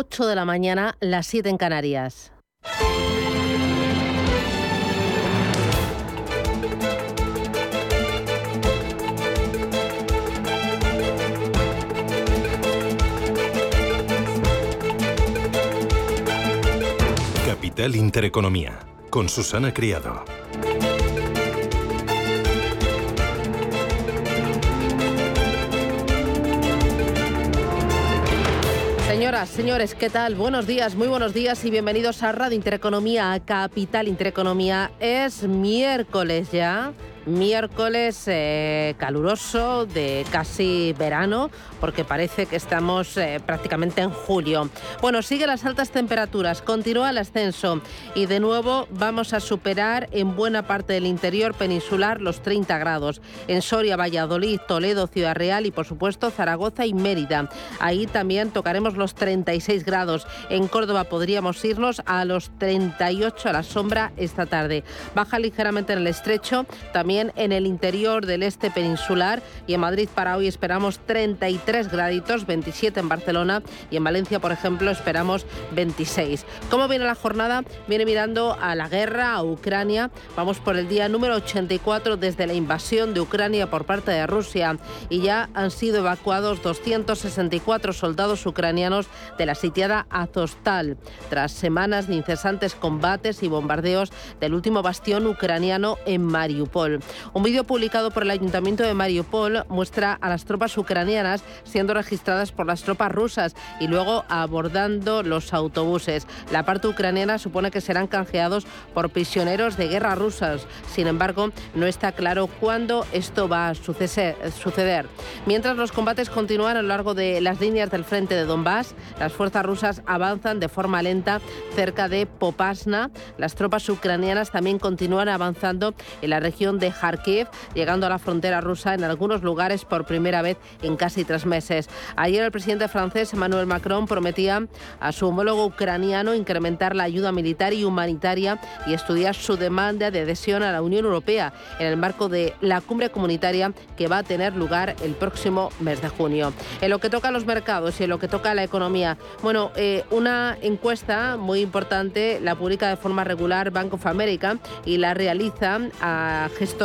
8 de la mañana, las 7 en Canarias. Capital Intereconomía, con Susana Criado. Señores, ¿qué tal? Buenos días, muy buenos días y bienvenidos a Radio Intereconomía, a Capital Intereconomía. Es miércoles ya miércoles eh, caluroso de casi verano, porque parece que estamos eh, prácticamente en julio. Bueno, sigue las altas temperaturas, continúa el ascenso y de nuevo vamos a superar en buena parte del interior peninsular los 30 grados. En Soria, Valladolid, Toledo, Ciudad Real y por supuesto Zaragoza y Mérida. Ahí también tocaremos los 36 grados. En Córdoba podríamos irnos a los 38 a la sombra esta tarde. Baja ligeramente en el estrecho, también en el interior del este peninsular y en Madrid para hoy esperamos 33 graditos, 27 en Barcelona y en Valencia, por ejemplo, esperamos 26. ¿Cómo viene la jornada? Viene mirando a la guerra, a Ucrania. Vamos por el día número 84 desde la invasión de Ucrania por parte de Rusia y ya han sido evacuados 264 soldados ucranianos de la sitiada Azostal, tras semanas de incesantes combates y bombardeos del último bastión ucraniano en Mariupol. Un vídeo publicado por el Ayuntamiento de Mariupol muestra a las tropas ucranianas siendo registradas por las tropas rusas y luego abordando los autobuses. La parte ucraniana supone que serán canjeados por prisioneros de guerra rusas. Sin embargo, no está claro cuándo esto va a suceder. Mientras los combates continúan a lo largo de las líneas del frente de Donbass, las fuerzas rusas avanzan de forma lenta cerca de Popasna. Las tropas ucranianas también continúan avanzando en la región de Kharkiv, llegando a la frontera rusa en algunos lugares por primera vez en casi tres meses. Ayer el presidente francés Emmanuel Macron prometía a su homólogo ucraniano incrementar la ayuda militar y humanitaria y estudiar su demanda de adhesión a la Unión Europea en el marco de la cumbre comunitaria que va a tener lugar el próximo mes de junio. En lo que toca a los mercados y en lo que toca a la economía, bueno, eh, una encuesta muy importante la publica de forma regular Bank of America y la realiza a gestores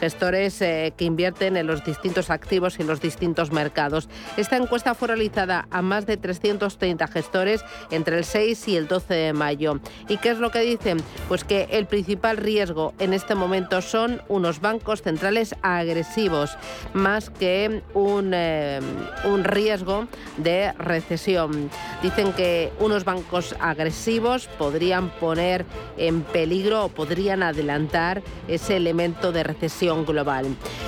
gestores, eh, que invierten en los distintos activos y en los distintos mercados. Esta encuesta fue realizada a más de 330 gestores entre el 6 y el 12 de mayo. ¿Y qué es lo que dicen? Pues que el principal riesgo en este momento son unos bancos centrales agresivos, más que un, eh, un riesgo de recesión. Dicen que unos bancos agresivos podrían poner en peligro o podrían adelantar ese elemento de recesión global.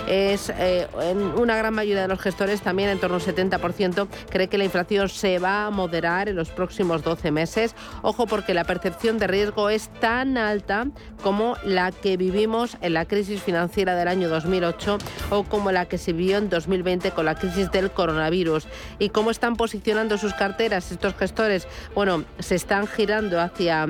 Es eh, en una gran mayoría de los gestores, también en torno al 70%, cree que la inflación se va a moderar en los próximos 12 meses. Ojo porque la percepción de riesgo es tan alta como la que vivimos en la crisis financiera del año 2008 o como la que se vio en 2020 con la crisis del coronavirus. ¿Y cómo están posicionando sus carteras estos gestores? Bueno, se están girando hacia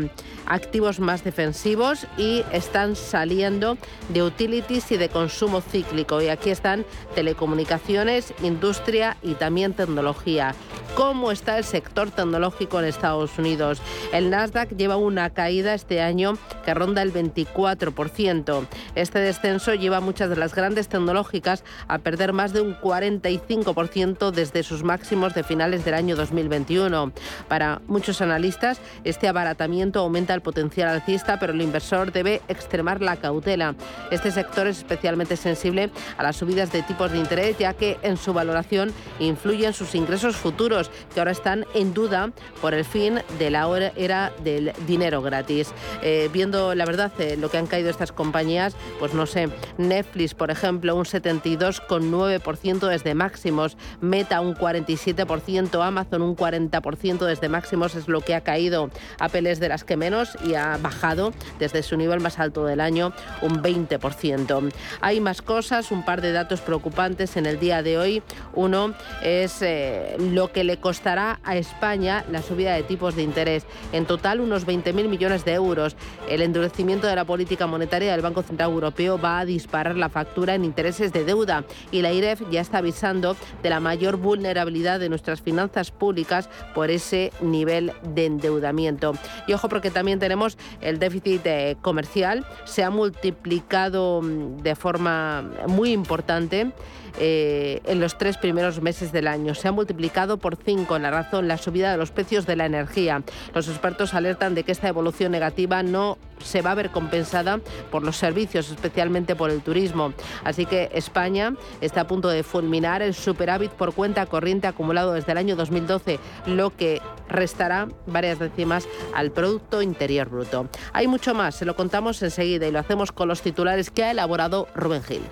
activos más defensivos y están saliendo de utilities y de consumo cíclico. Y aquí están telecomunicaciones, industria y también tecnología. ¿Cómo está el sector tecnológico en Estados Unidos? El Nasdaq lleva una caída este año que ronda el 24%. Este descenso lleva a muchas de las grandes tecnológicas a perder más de un 45% desde sus máximos de finales del año 2021. Para muchos analistas, este abaratamiento aumenta el potencial alcista, pero el inversor debe extremar la cautela. Este sector es especialmente sensible a las subidas de tipos de interés, ya que en su valoración influyen sus ingresos futuros, que ahora están en duda por el fin de la era del dinero gratis. Eh, viendo la verdad eh, lo que han caído estas compañías, pues no sé, Netflix, por ejemplo, un 72,9% desde máximos, Meta un 47%, Amazon un 40% desde máximos es lo que ha caído. Apple es de las que menos y ha bajado desde su nivel más alto del año un 20%. 1%. Hay más cosas, un par de datos preocupantes en el día de hoy. Uno es eh, lo que le costará a España la subida de tipos de interés. En total, unos 20.000 millones de euros. El endurecimiento de la política monetaria del Banco Central Europeo va a disparar la factura en intereses de deuda y la IREF ya está avisando de la mayor vulnerabilidad de nuestras finanzas públicas por ese nivel de endeudamiento. Y ojo porque también tenemos el déficit eh, comercial, se ha multiplicado de forma muy importante eh, en los tres primeros meses del año. Se ha multiplicado por cinco la razón la subida de los precios de la energía. Los expertos alertan de que esta evolución negativa no se va a ver compensada por los servicios, especialmente por el turismo. Así que España está a punto de fulminar el superávit por cuenta corriente acumulado desde el año 2012, lo que restará varias décimas al Producto Interior Bruto. Hay mucho más, se lo contamos enseguida y lo hacemos con los titulares que ha elaborado Rubén Gil.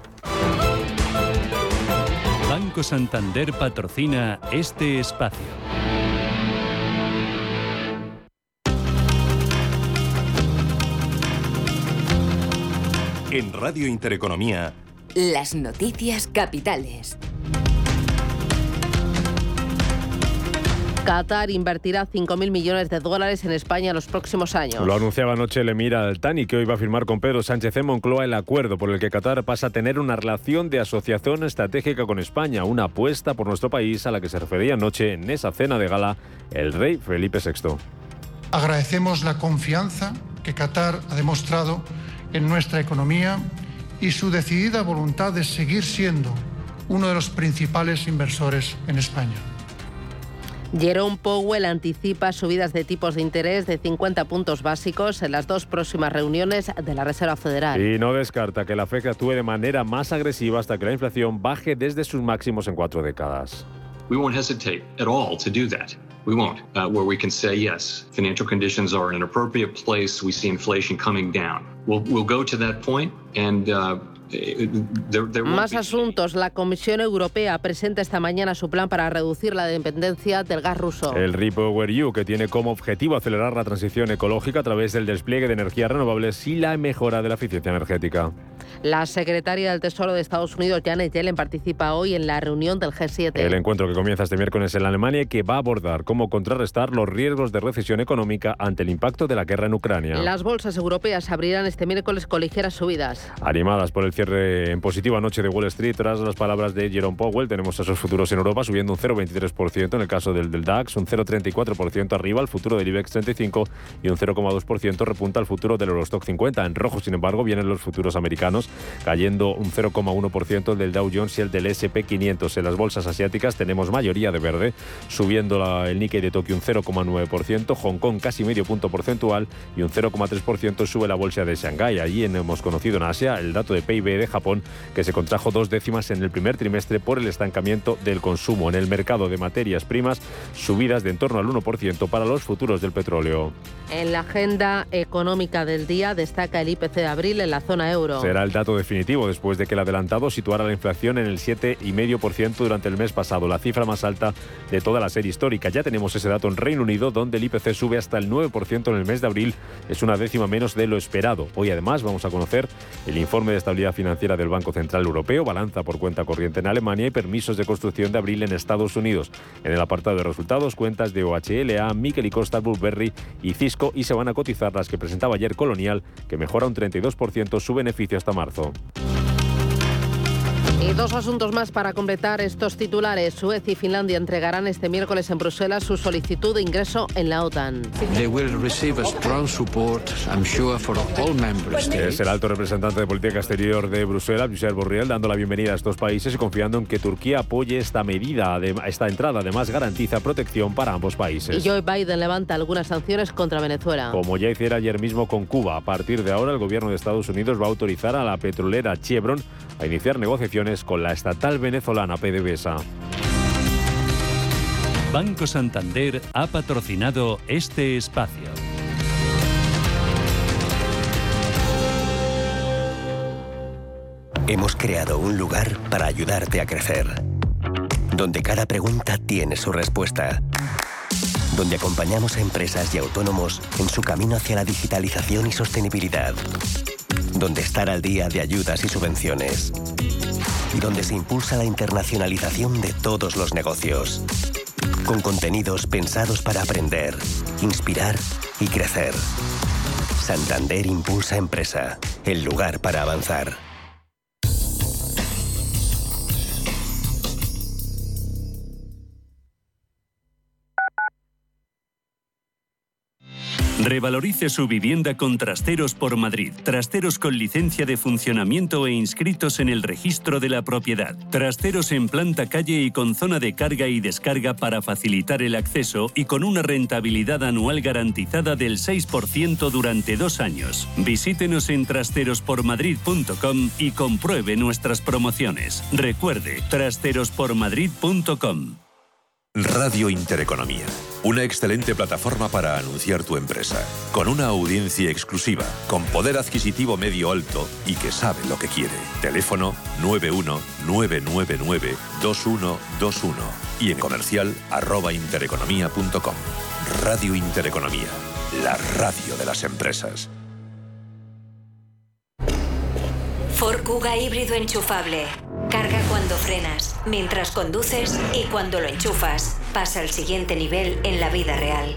Banco Santander patrocina este espacio. En Radio Intereconomía. Las noticias capitales. Qatar invertirá 5.000 millones de dólares en España en los próximos años. Lo anunciaba anoche el emir Al-Thani, que hoy va a firmar con Pedro Sánchez en Moncloa el acuerdo por el que Qatar pasa a tener una relación de asociación estratégica con España, una apuesta por nuestro país a la que se refería anoche en esa cena de gala el rey Felipe VI. Agradecemos la confianza que Qatar ha demostrado en nuestra economía y su decidida voluntad de seguir siendo uno de los principales inversores en España. Jerome Powell anticipa subidas de tipos de interés de 50 puntos básicos en las dos próximas reuniones de la Reserva Federal. Y no descarta que la FED actúe de manera más agresiva hasta que la inflación baje desde sus máximos en cuatro décadas. We won't hesitate at all to do that. We won't. Uh, where we can say, yes, financial conditions are in an appropriate place, we see inflation coming down. We'll, we'll go to that point and uh, más asuntos. La Comisión Europea presenta esta mañana su plan para reducir la dependencia del gas ruso. El REPower EU, que tiene como objetivo acelerar la transición ecológica a través del despliegue de energías renovables y la mejora de la eficiencia energética. La secretaria del Tesoro de Estados Unidos, Janet Yellen, participa hoy en la reunión del G7. El encuentro que comienza este miércoles en Alemania y que va a abordar cómo contrarrestar los riesgos de recesión económica ante el impacto de la guerra en Ucrania. Las bolsas europeas abrirán este miércoles con ligeras subidas. Animadas por el cierre en positiva noche de Wall Street, tras las palabras de Jerome Powell, tenemos esos futuros en Europa subiendo un 0,23% en el caso del, del DAX, un 0,34% arriba el futuro del IBEX 35 y un 0,2% repunta el futuro del Eurostock 50. En rojo, sin embargo, vienen los futuros americanos, cayendo un 0,1% del Dow Jones y el del SP 500. En las bolsas asiáticas tenemos mayoría de verde, subiendo la, el Nikkei de Tokio un 0,9%, Hong Kong casi medio punto porcentual y un 0,3% sube la bolsa de Shanghái. Allí hemos conocido en Asia el dato de PIB de Japón que se contrajo dos décimas en el primer trimestre por el estancamiento del consumo. En el mercado de materias primas, subidas de en torno al 1% para los futuros del petróleo. En la agenda económica del día destaca el IPC de abril en la zona euro. Será el dato definitivo después de que el adelantado situara la inflación en el 7,5% durante el mes pasado, la cifra más alta de toda la serie histórica. Ya tenemos ese dato en Reino Unido, donde el IPC sube hasta el 9% en el mes de abril. Es una décima menos de lo esperado. Hoy además vamos a conocer el informe de estabilidad financiera del Banco Central Europeo, balanza por cuenta corriente en Alemania y permisos de construcción de abril en Estados Unidos. En el apartado de resultados, cuentas de OHLA, Mikel y Costa, Burberry y Cisco y se van a cotizar las que presentaba ayer Colonial, que mejora un 32% su beneficio hasta marzo. Y dos asuntos más para completar estos titulares. Suecia y Finlandia entregarán este miércoles en Bruselas su solicitud de ingreso en la OTAN. Es el alto representante de política exterior de Bruselas, Josep Borrell, dando la bienvenida a estos países y confiando en que Turquía apoye esta medida. Esta entrada además garantiza protección para ambos países. Y Joe Biden levanta algunas sanciones contra Venezuela. Como ya hiciera ayer mismo con Cuba, a partir de ahora el gobierno de Estados Unidos va a autorizar a la petrolera Chevron a iniciar negociaciones con la estatal venezolana PDVSA. Banco Santander ha patrocinado este espacio. Hemos creado un lugar para ayudarte a crecer, donde cada pregunta tiene su respuesta, donde acompañamos a empresas y autónomos en su camino hacia la digitalización y sostenibilidad donde estar al día de ayudas y subvenciones. Y donde se impulsa la internacionalización de todos los negocios. Con contenidos pensados para aprender, inspirar y crecer. Santander Impulsa Empresa, el lugar para avanzar. Revalorice su vivienda con Trasteros por Madrid. Trasteros con licencia de funcionamiento e inscritos en el registro de la propiedad. Trasteros en planta calle y con zona de carga y descarga para facilitar el acceso y con una rentabilidad anual garantizada del 6% durante dos años. Visítenos en trasterospormadrid.com y compruebe nuestras promociones. Recuerde, trasterospormadrid.com. Radio Intereconomía, una excelente plataforma para anunciar tu empresa, con una audiencia exclusiva, con poder adquisitivo medio alto y que sabe lo que quiere. Teléfono 919992121 y en comercial arroba intereconomía.com. Radio Intereconomía, la radio de las empresas. Ford Kuga híbrido enchufable. Carga cuando frenas, mientras conduces y cuando lo enchufas. Pasa al siguiente nivel en la vida real.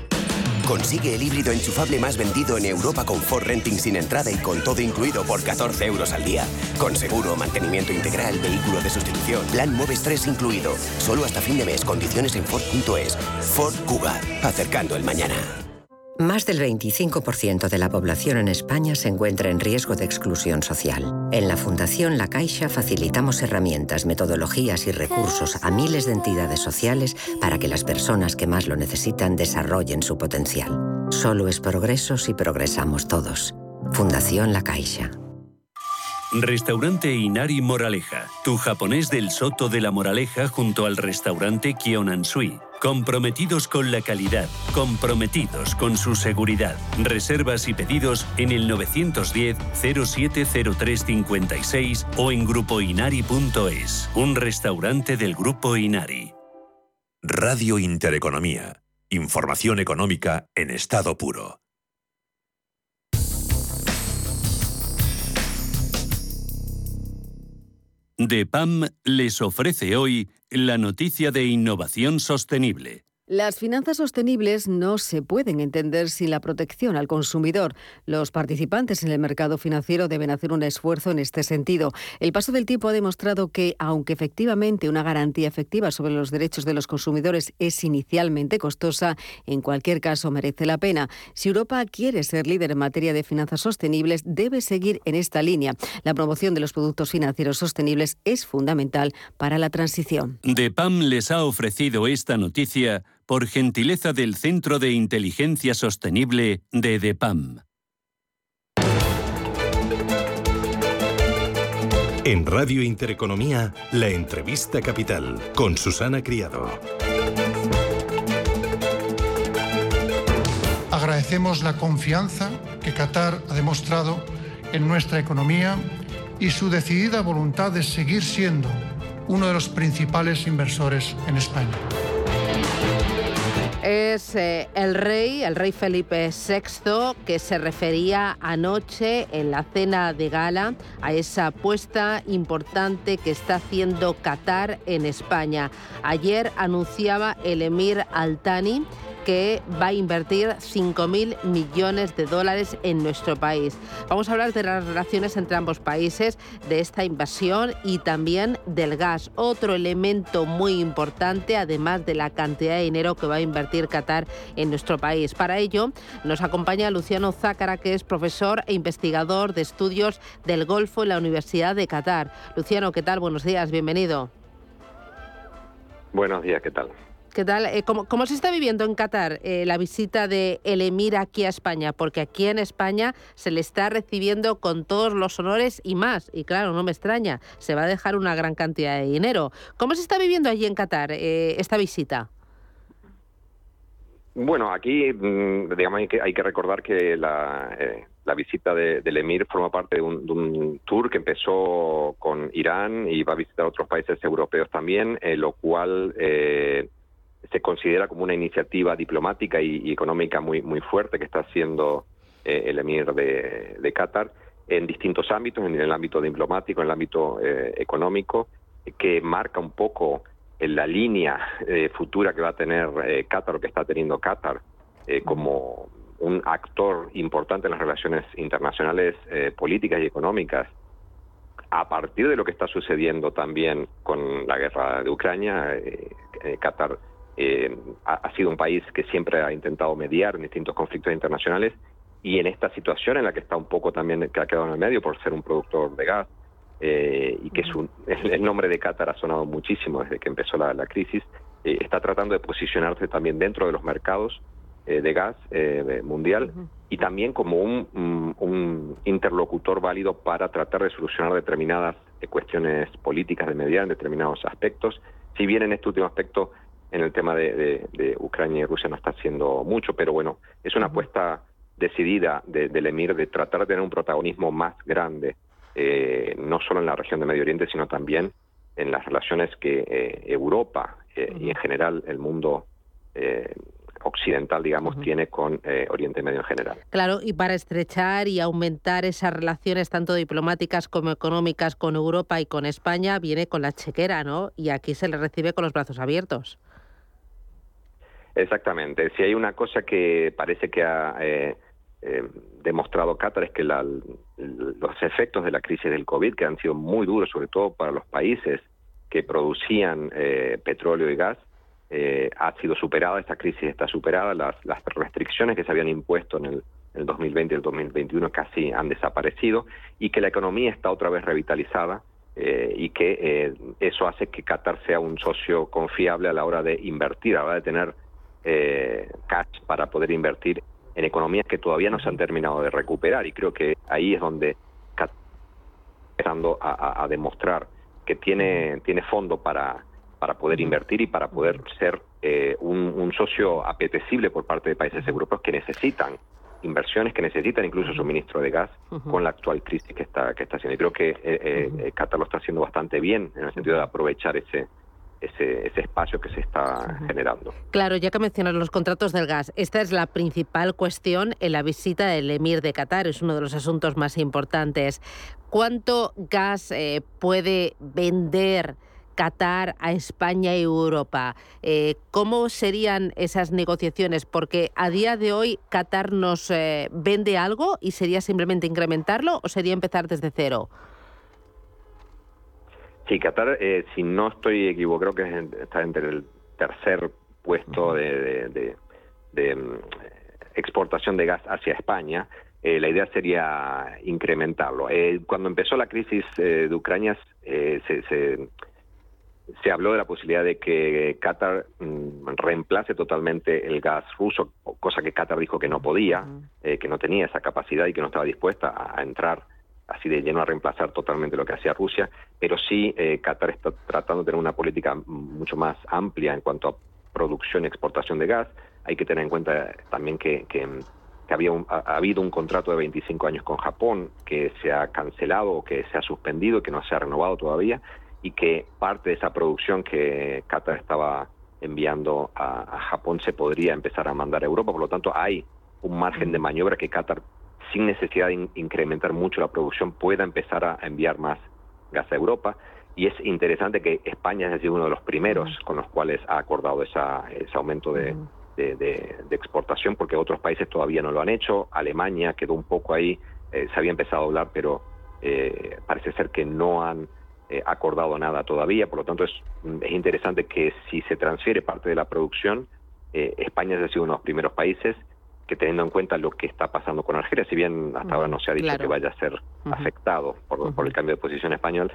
Consigue el híbrido enchufable más vendido en Europa con Ford Renting sin entrada y con todo incluido por 14 euros al día. Con seguro, mantenimiento integral, vehículo de sustitución, plan Moves 3 incluido. Solo hasta fin de mes. Condiciones en Ford.es. Ford Kuga. Acercando el mañana. Más del 25% de la población en España se encuentra en riesgo de exclusión social. En la Fundación La Caixa facilitamos herramientas, metodologías y recursos a miles de entidades sociales para que las personas que más lo necesitan desarrollen su potencial. Solo es progreso si progresamos todos. Fundación La Caixa. Restaurante Inari Moraleja, tu japonés del Soto de la Moraleja junto al restaurante Kionansui. Comprometidos con la calidad, comprometidos con su seguridad. Reservas y pedidos en el 910-070356 o en grupoinari.es. Un restaurante del Grupo Inari. Radio Intereconomía. Información económica en estado puro. DEPAM les ofrece hoy la noticia de innovación sostenible. Las finanzas sostenibles no se pueden entender sin la protección al consumidor. Los participantes en el mercado financiero deben hacer un esfuerzo en este sentido. El paso del tiempo ha demostrado que, aunque efectivamente una garantía efectiva sobre los derechos de los consumidores es inicialmente costosa, en cualquier caso merece la pena. Si Europa quiere ser líder en materia de finanzas sostenibles, debe seguir en esta línea. La promoción de los productos financieros sostenibles es fundamental para la transición. DEPAM les ha ofrecido esta noticia por gentileza del Centro de Inteligencia Sostenible de DEPAM. En Radio Intereconomía, la entrevista capital con Susana Criado. Agradecemos la confianza que Qatar ha demostrado en nuestra economía y su decidida voluntad de seguir siendo uno de los principales inversores en España es eh, el rey, el rey Felipe VI, que se refería anoche en la cena de gala a esa apuesta importante que está haciendo Qatar en España. Ayer anunciaba el emir Altani que va a invertir 5.000 millones de dólares en nuestro país. Vamos a hablar de las relaciones entre ambos países, de esta invasión y también del gas, otro elemento muy importante, además de la cantidad de dinero que va a invertir Qatar en nuestro país. Para ello, nos acompaña Luciano Zácara, que es profesor e investigador de estudios del Golfo en la Universidad de Qatar. Luciano, ¿qué tal? Buenos días, bienvenido. Buenos días, ¿qué tal? ¿Qué tal? Eh, ¿cómo, se está viviendo en Qatar eh, la visita de el emir aquí a España? Porque aquí en España se le está recibiendo con todos los honores y más. Y claro, no me extraña, se va a dejar una gran cantidad de dinero. ¿Cómo se está viviendo allí en Qatar eh, esta visita? Bueno, aquí mm, digamos hay que, hay que recordar que la, la visita del emir forma parte de un, de un, tour que empezó con Irán y va a visitar otros países europeos también, lo cual se considera como una iniciativa diplomática y, económica muy muy fuerte que está haciendo eh, el emir de, Qatar en distintos ámbitos, en el ámbito diplomático, en el ámbito eh, económico, que marca un poco la línea eh, futura que va a tener eh, Qatar o que está teniendo Qatar como un actor importante en las relaciones internacionales políticas y económicas. A partir de lo que está sucediendo también con la guerra de Ucrania, Qatar ha, ha sido un país que siempre ha intentado mediar en distintos conflictos internacionales y en esta situación en la que está un poco también, que ha quedado en el medio por ser un productor de gas, eh, y que es el, nombre de Qatar ha sonado muchísimo desde que empezó la, crisis, eh, está tratando de posicionarse también dentro de los mercados eh, de gas mundial y también como un, un, interlocutor válido para tratar de solucionar determinadas cuestiones políticas de mediar en determinados aspectos, si bien en este último aspecto en el tema de, de, Ucrania y Rusia no está haciendo mucho, pero bueno, es una apuesta decidida del emir de tratar de tener un protagonismo más grande, eh, no solo en la región de Medio Oriente, sino también en las relaciones que eh, Europa eh, y en general el mundo occidental, digamos, tiene con Oriente Medio en general. Claro, y para estrechar y aumentar esas relaciones tanto diplomáticas como económicas con Europa y con España, viene con la chequera, ¿no? Y aquí se le recibe con los brazos abiertos. Exactamente. Si hay una cosa que parece que ha eh, eh, demostrado Qatar es que la, los efectos de la crisis del COVID, que han sido muy duros, sobre todo para los países que producían eh, petróleo y gas, ha sido superada, esta crisis está superada, las, las restricciones que se habían impuesto en el, el 2020 y el 2021 casi han desaparecido y que la economía está otra vez revitalizada y que eso hace que Qatar sea un socio confiable a la hora de invertir, a la hora de tener eh, cash para poder invertir en economías que todavía no se han terminado de recuperar. Y creo que ahí es donde está empezando a, demostrar que tiene tiene fondo para para poder invertir y para poder ser eh, un, socio apetecible por parte de países europeos que necesitan inversiones que necesitan incluso suministro de gas con la actual crisis que está que está haciendo. Y creo que eh, eh Qatar lo está haciendo bastante bien en el sentido de aprovechar ese ese, espacio que se está generando. Claro, ya que mencionas los contratos del gas, esta es la principal cuestión en la visita del emir de Qatar, es uno de los asuntos más importantes. ¿Cuánto gas eh, puede vender? Qatar a España y Europa. Eh, ¿Cómo serían esas negociaciones? Porque a día de hoy Qatar nos eh, vende algo y sería simplemente incrementarlo o sería empezar desde cero. Sí, Qatar, eh, si no estoy equivocado, creo que está entre el tercer puesto de, mm, exportación de gas hacia España. Eh, la idea sería incrementarlo. Eh, cuando empezó la crisis de Ucrania, se, se, habló de la posibilidad de que Qatar mm, reemplace totalmente el gas ruso, cosa que Qatar dijo que no podía, que no tenía esa capacidad y que no estaba dispuesta a entrar así de lleno a reemplazar totalmente lo que hacía Rusia, pero sí eh, Qatar está tratando de tener una política mucho más amplia en cuanto a producción y exportación de gas. Hay que tener en cuenta también que, que, había ha, habido un contrato de 25 años con Japón que se ha cancelado que se ha suspendido, que no se ha renovado todavía, y que parte de esa producción que Qatar estaba enviando a, a Japón se podría empezar a mandar a Europa. Por lo tanto, hay un margen de maniobra que Qatar sin necesidad de incrementar mucho la producción, pueda empezar a enviar más gas a Europa. Y es interesante que España ha sido uno de los primeros con los cuales ha acordado esa, ese aumento de, exportación, porque otros países todavía no lo han hecho. Alemania quedó un poco ahí, eh, se había empezado a hablar, pero eh, parece ser que no han eh, acordado nada todavía. Por lo tanto, es, es interesante que si se transfiere parte de la producción, España ha sido uno de los primeros países que teniendo en cuenta lo que está pasando con Argelia, si bien hasta ahora no se ha dicho que vaya a ser afectado por, el cambio de posición español,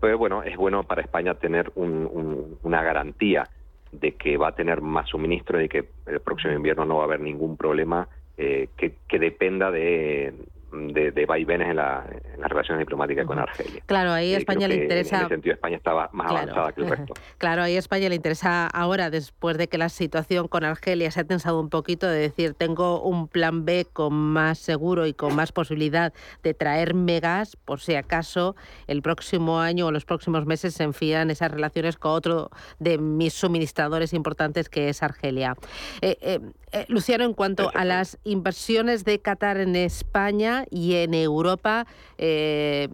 pues bueno, es bueno para España tener una garantía de que va a tener más suministro y que el próximo invierno no va a haber ningún problema eh, que, que, dependa de, de, de vaivenes en, la, en las relaciones diplomáticas con Argelia. Claro, ahí España le interesa. En ese sentido, España estaba más avanzada que el resto. Claro, ahí a España le interesa ahora, después de que la situación con Argelia se ha tensado un poquito, de decir, tengo un plan B con más seguro y con más posibilidad de traerme gas, por si acaso el próximo año o los próximos meses se enfían esas relaciones con otro de mis suministradores importantes, que es Argelia. Eh, eh, Eh, Luciano, en cuanto a las inversiones de Qatar en España y en Europa, eh,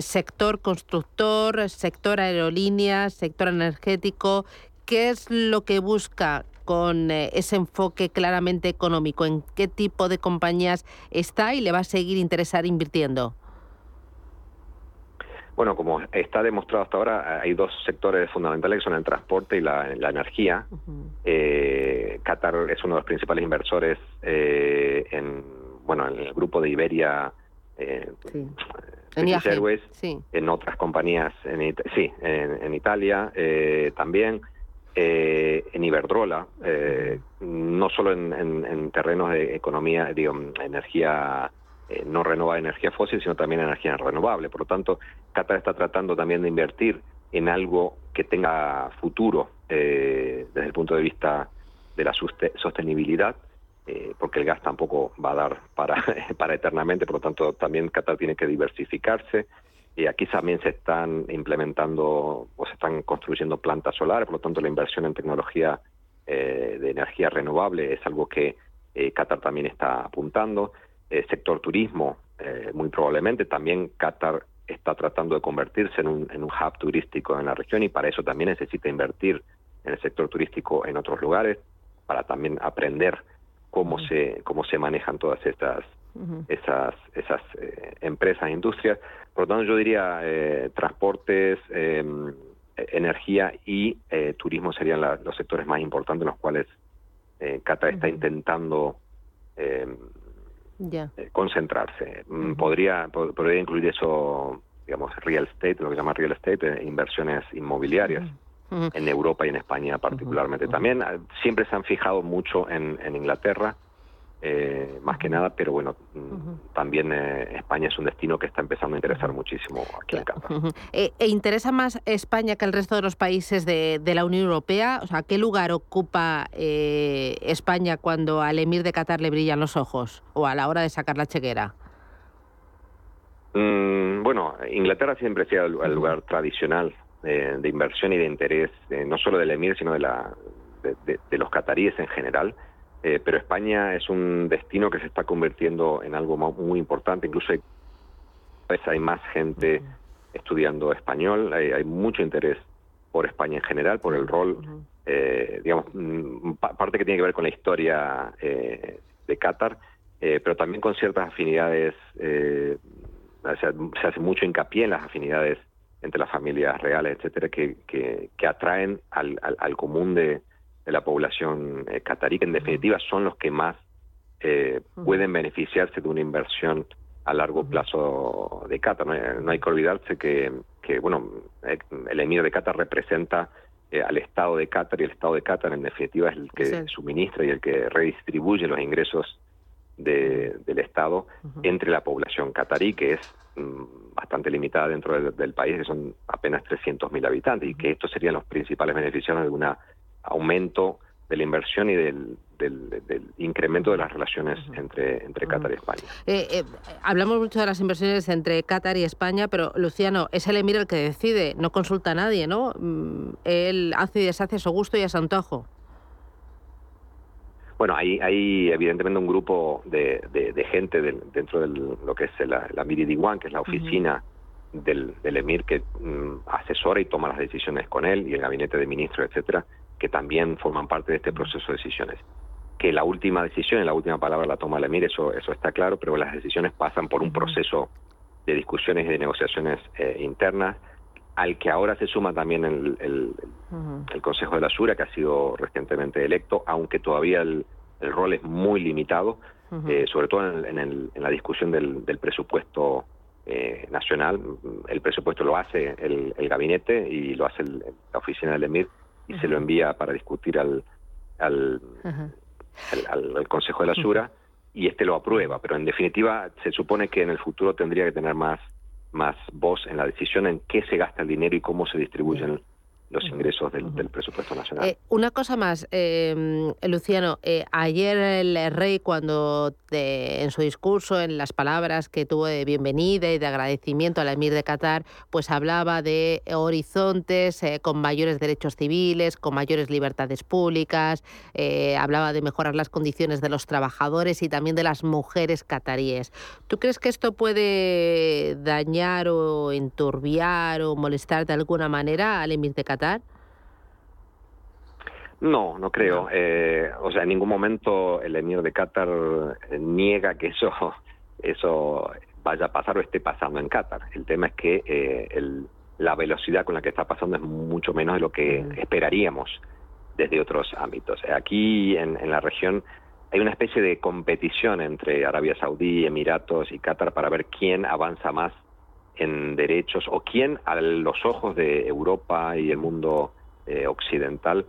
sector constructor, sector aerolíneas, sector energético, ¿qué es lo que busca con eh, ese enfoque claramente económico? ¿En qué tipo de compañías está y le va a seguir interesar invirtiendo? Bueno, como está demostrado hasta ahora, hay dos sectores fundamentales que son el transporte y la, energía. eh, Qatar es uno de los principales inversores eh, en, bueno, en el grupo de Iberia. Eh, En British IAG, Airways, sí. en otras compañías, en, sí, en, en Italia eh, también, eh, en Iberdrola, eh, no solo en, en- en terrenos de economía, digo, energía eh, no renovable, energía fósil, sino también energía renovable. Por lo tanto, Qatar está tratando también de invertir en algo que tenga futuro eh, desde el punto de vista de la sostenibilidad, eh, porque el gas tampoco va a dar para, para eternamente, por lo tanto también Qatar tiene que diversificarse. Y aquí también se están implementando o se están construyendo plantas solares, por lo tanto la inversión en tecnología eh, de energía renovable es algo que eh, Qatar también está apuntando. Eh, sector turismo, eh, muy probablemente. También Qatar está tratando de convertirse en un, en un hub turístico en la región y para eso también necesita invertir en el sector turístico en otros lugares para también aprender cómo se cómo se manejan todas estas esas esas eh, empresas e industrias. Por lo tanto yo diría eh, transportes eh, energía y turismo serían la- los sectores más importantes en los cuales Qatar está intentando eh, concentrarse. Mm, Podría, po- podría incluir eso, digamos, real estate, lo que se llama real estate, eh, inversiones inmobiliarias. En Europa y en España particularmente. También. Ah, siempre se han fijado mucho en, en Inglaterra, eh, más que nada, pero bueno, mm, también eh, España es un destino que está empezando a interesar muchísimo aquí en Qatar. Eh, ¿E interesa más España que el resto de los países de, de la Unión Europea? O sea, ¿qué lugar ocupa eh, España cuando al emir de Qatar le brillan los ojos o a la hora de sacar la chequera? Mm, bueno, Inglaterra siempre ha sido el, el lugar tradicional eh, de inversión y de interés, eh, no solo del Emir, sino de, la, de, de- de los cataríes en general. Eh, pero España es un destino que se está convirtiendo en algo muy importante. Incluso hay, hay más gente estudiando español, hay, hay mucho interés por España en general, por el rol, eh, digamos, mm, pa- parte que tiene que ver con la historia eh, de Qatar, eh, pero también con ciertas afinidades, eh, o sea, se hace mucho hincapié en las afinidades entre las familias reales, etcétera, que, que, que atraen al, al, al común de, de la población eh, catarí, que en definitiva son los que más eh, pueden beneficiarse de una inversión a largo plazo de Qatar. No hay, no hay que olvidarse que, que, bueno, eh, el emir de Qatar representa eh, al Estado de Qatar y el Estado de Qatar en definitiva es el que Sí. suministra y el que redistribuye los ingresos de- del Estado entre la población catarí, que es mm, bastante limitada dentro del, del país, que son apenas 300.000 habitantes, y que estos serían los principales beneficiarios de un aumento de la inversión y del, del- del incremento de las relaciones entre, entre Qatar y España. Eh, eh, hablamos mucho de las inversiones entre Qatar y España, pero Luciano, es el emir el que decide, no consulta a nadie, ¿no? Mm, Él hace y deshace a su gusto y a su antojo. Bueno, hay, hay evidentemente un grupo de, de- de gente del- dentro de lo que es la, la Miri Diwan, que es la oficina del, del emir que mm, asesora y toma las decisiones con él y el gabinete de ministros, etcétera, que también forman parte de este proceso de decisiones. Que la última decisión y la última palabra la toma el emir, eso, eso está claro, pero las decisiones pasan por un proceso de discusiones y de negociaciones eh, internas, al que ahora se suma también el, el- el Consejo de la Sura, que ha sido recientemente electo, aunque todavía el, el rol es muy limitado, eh, sobre todo en, en el- en la discusión del, del presupuesto eh, nacional. El presupuesto lo hace el, el gabinete y lo hace el- la oficina del EMIR y se lo envía para discutir al, al, al- al- al Consejo de la Sura y este lo aprueba, pero en definitiva se supone que en el futuro tendría que tener más más voz en la decisión en qué se gasta el dinero y cómo se distribuyen los ingresos del, presupuesto nacional. Eh, una cosa más, eh, Luciano, eh, ayer el rey cuando en su discurso, en las palabras que tuvo de bienvenida y de agradecimiento al emir de Qatar, pues hablaba de horizontes con mayores derechos civiles, con mayores libertades públicas, hablaba de mejorar las condiciones de los trabajadores y también de las mujeres cataríes. ¿Tú crees que esto puede dañar o enturbiar o molestar de alguna manera al emir de Qatar? No, no creo. Eh, o sea, en ningún momento el emir de Qatar eh, niega que eso, eso vaya a pasar o esté pasando en Qatar. El tema es que eh, la velocidad con la que está pasando es mucho menos de lo que esperaríamos desde otros ámbitos. Aquí en, en la región hay una especie de competición entre Arabia Saudí, Emiratos y Qatar para ver quién avanza más en derechos o quién a los ojos de Europa y el mundo eh, occidental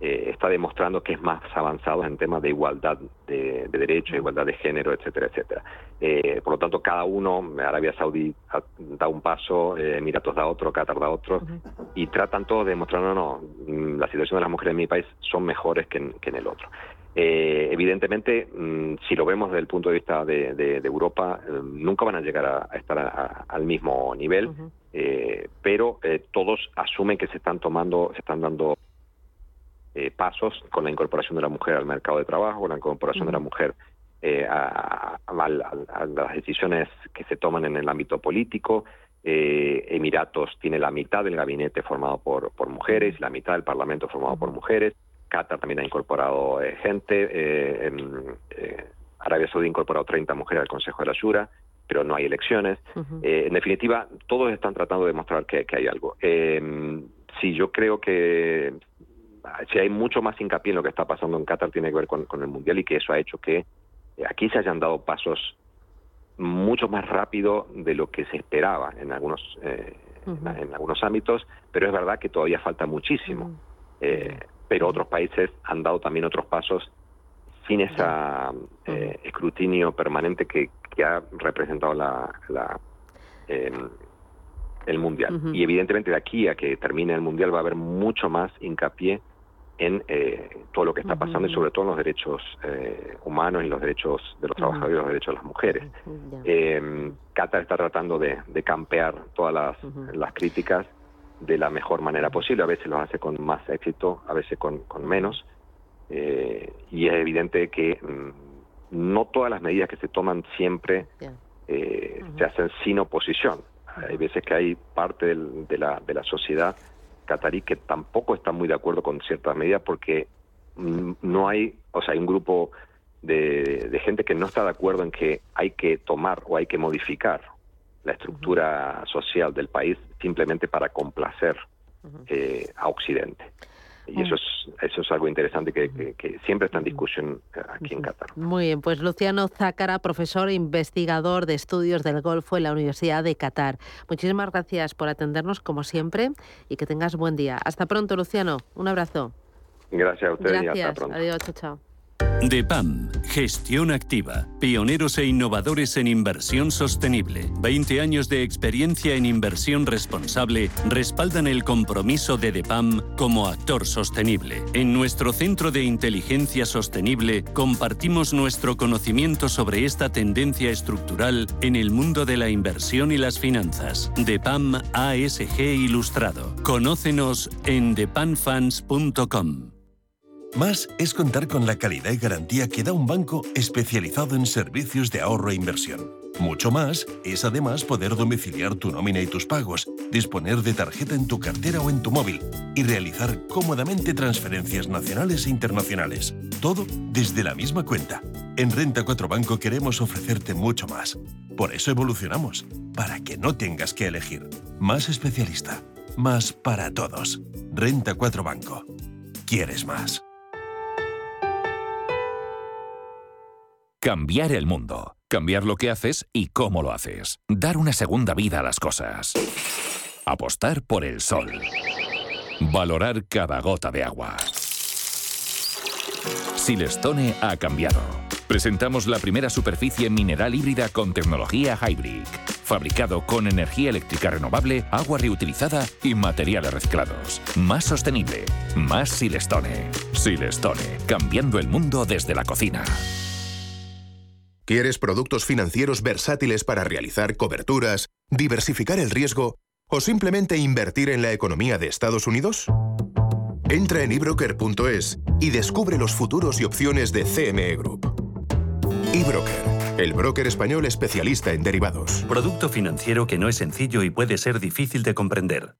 eh, está demostrando que es más avanzado en temas de igualdad de, derechos, igualdad de género, etcétera, etcétera. Eh, por lo tanto, cada uno, Arabia Saudí da un paso, Emiratos da otro, Qatar da otro, y tratan todos de demostrar, no, no, mm, la situación de las mujeres en mi país son mejores que en el otro. Eh, evidentemente, mm, si lo vemos desde el punto de vista de, Europa, eh, nunca van a llegar a, estar al mismo nivel, eh, pero todos asumen que se están tomando, se están dando pasos con la incorporación de la mujer al mercado de trabajo, con la incorporación de la mujer a, las decisiones que se toman en el ámbito político. Emiratos tiene la mitad del gabinete formado por, por mujeres, la mitad del parlamento formado por mujeres. Qatar también ha incorporado eh, gente, eh, en, eh, Arabia Saudí ha incorporado 30 mujeres al Consejo de la Shura, pero no hay elecciones. en definitiva, todos están tratando de demostrar que, hay algo. sí, yo creo que si hay mucho más hincapié en lo que está pasando en Qatar, tiene que ver con, el Mundial y que eso ha hecho que aquí se hayan dado pasos mucho más rápido de lo que se esperaba en algunos en, algunos ámbitos, pero es verdad que todavía falta muchísimo pero otros países han dado también otros pasos sin ese eh, escrutinio permanente que, ha representado la, em, el mundial. Y evidentemente de aquí a que termine el mundial va a haber mucho más hincapié en eh, todo lo que está pasando y sobre todo en los derechos eh, humanos y los derechos de los trabajadores y los derechos de las mujeres. Eh, Qatar está tratando de, campear todas las, las críticas de la mejor manera posible. A veces lo hace con más éxito, a veces con, menos. Eh, y es evidente que mm, no todas las medidas que se toman siempre eh, se hacen sin oposición. Hay veces que hay parte de, la, de la sociedad catarí que tampoco está muy de acuerdo con ciertas medidas porque mm, no hay, o sea, hay un grupo de, de gente que no está de acuerdo en que hay que tomar o hay que modificar la estructura social del país simplemente para complacer eh, a Occidente. Y eso es, eso es algo interesante que, siempre está en discusión eh, aquí en Qatar. Muy bien, pues Luciano Zácara, profesor e investigador de estudios del Golfo en la Universidad de Qatar. Muchísimas gracias por atendernos como siempre y que tengas buen día. Hasta pronto, Luciano. Un abrazo. Gracias a ustedes y hasta pronto. Adiós, chao, chao. DEPAM, gestión activa, pioneros e innovadores en inversión sostenible. 20 años de experiencia en inversión responsable respaldan el compromiso de DEPAM como actor sostenible. En nuestro Centro de Inteligencia Sostenible compartimos nuestro conocimiento sobre esta tendencia estructural en el mundo de la inversión y las finanzas. DEPAM ASG Ilustrado. Conócenos en depamfunds.com. Más es contar con la calidad y garantía que da un banco especializado en servicios de ahorro e inversión. Mucho más es además poder domiciliar tu nómina y tus pagos, disponer de tarjeta en tu cartera o en tu móvil y realizar cómodamente transferencias nacionales e internacionales. Todo desde la misma cuenta. En Renta 4 Banco queremos ofrecerte mucho más. Por eso evolucionamos, para que no tengas que elegir. Más especialista, más para todos. Renta 4 Banco. ¿Quieres más? Cambiar el mundo. Cambiar lo que haces y cómo lo haces. Dar una segunda vida a las cosas. Apostar por el sol. Valorar cada gota de agua. Silestone ha cambiado presentamos la primera superficie mineral híbrida con tecnología Hybrid, fabricado con energía eléctrica renovable, agua reutilizada y materiales reciclados. Más sostenible, más Silestone. Silestone, cambiando el mundo desde la cocina. ¿Quieres productos financieros versátiles para realizar coberturas, diversificar el riesgo o simplemente invertir en la economía de Estados Unidos? Entra en ebroker.es y descubre los futuros y opciones de CME Group. eBroker, el broker español especialista en derivados. Producto financiero que no es sencillo y puede ser difícil de comprender.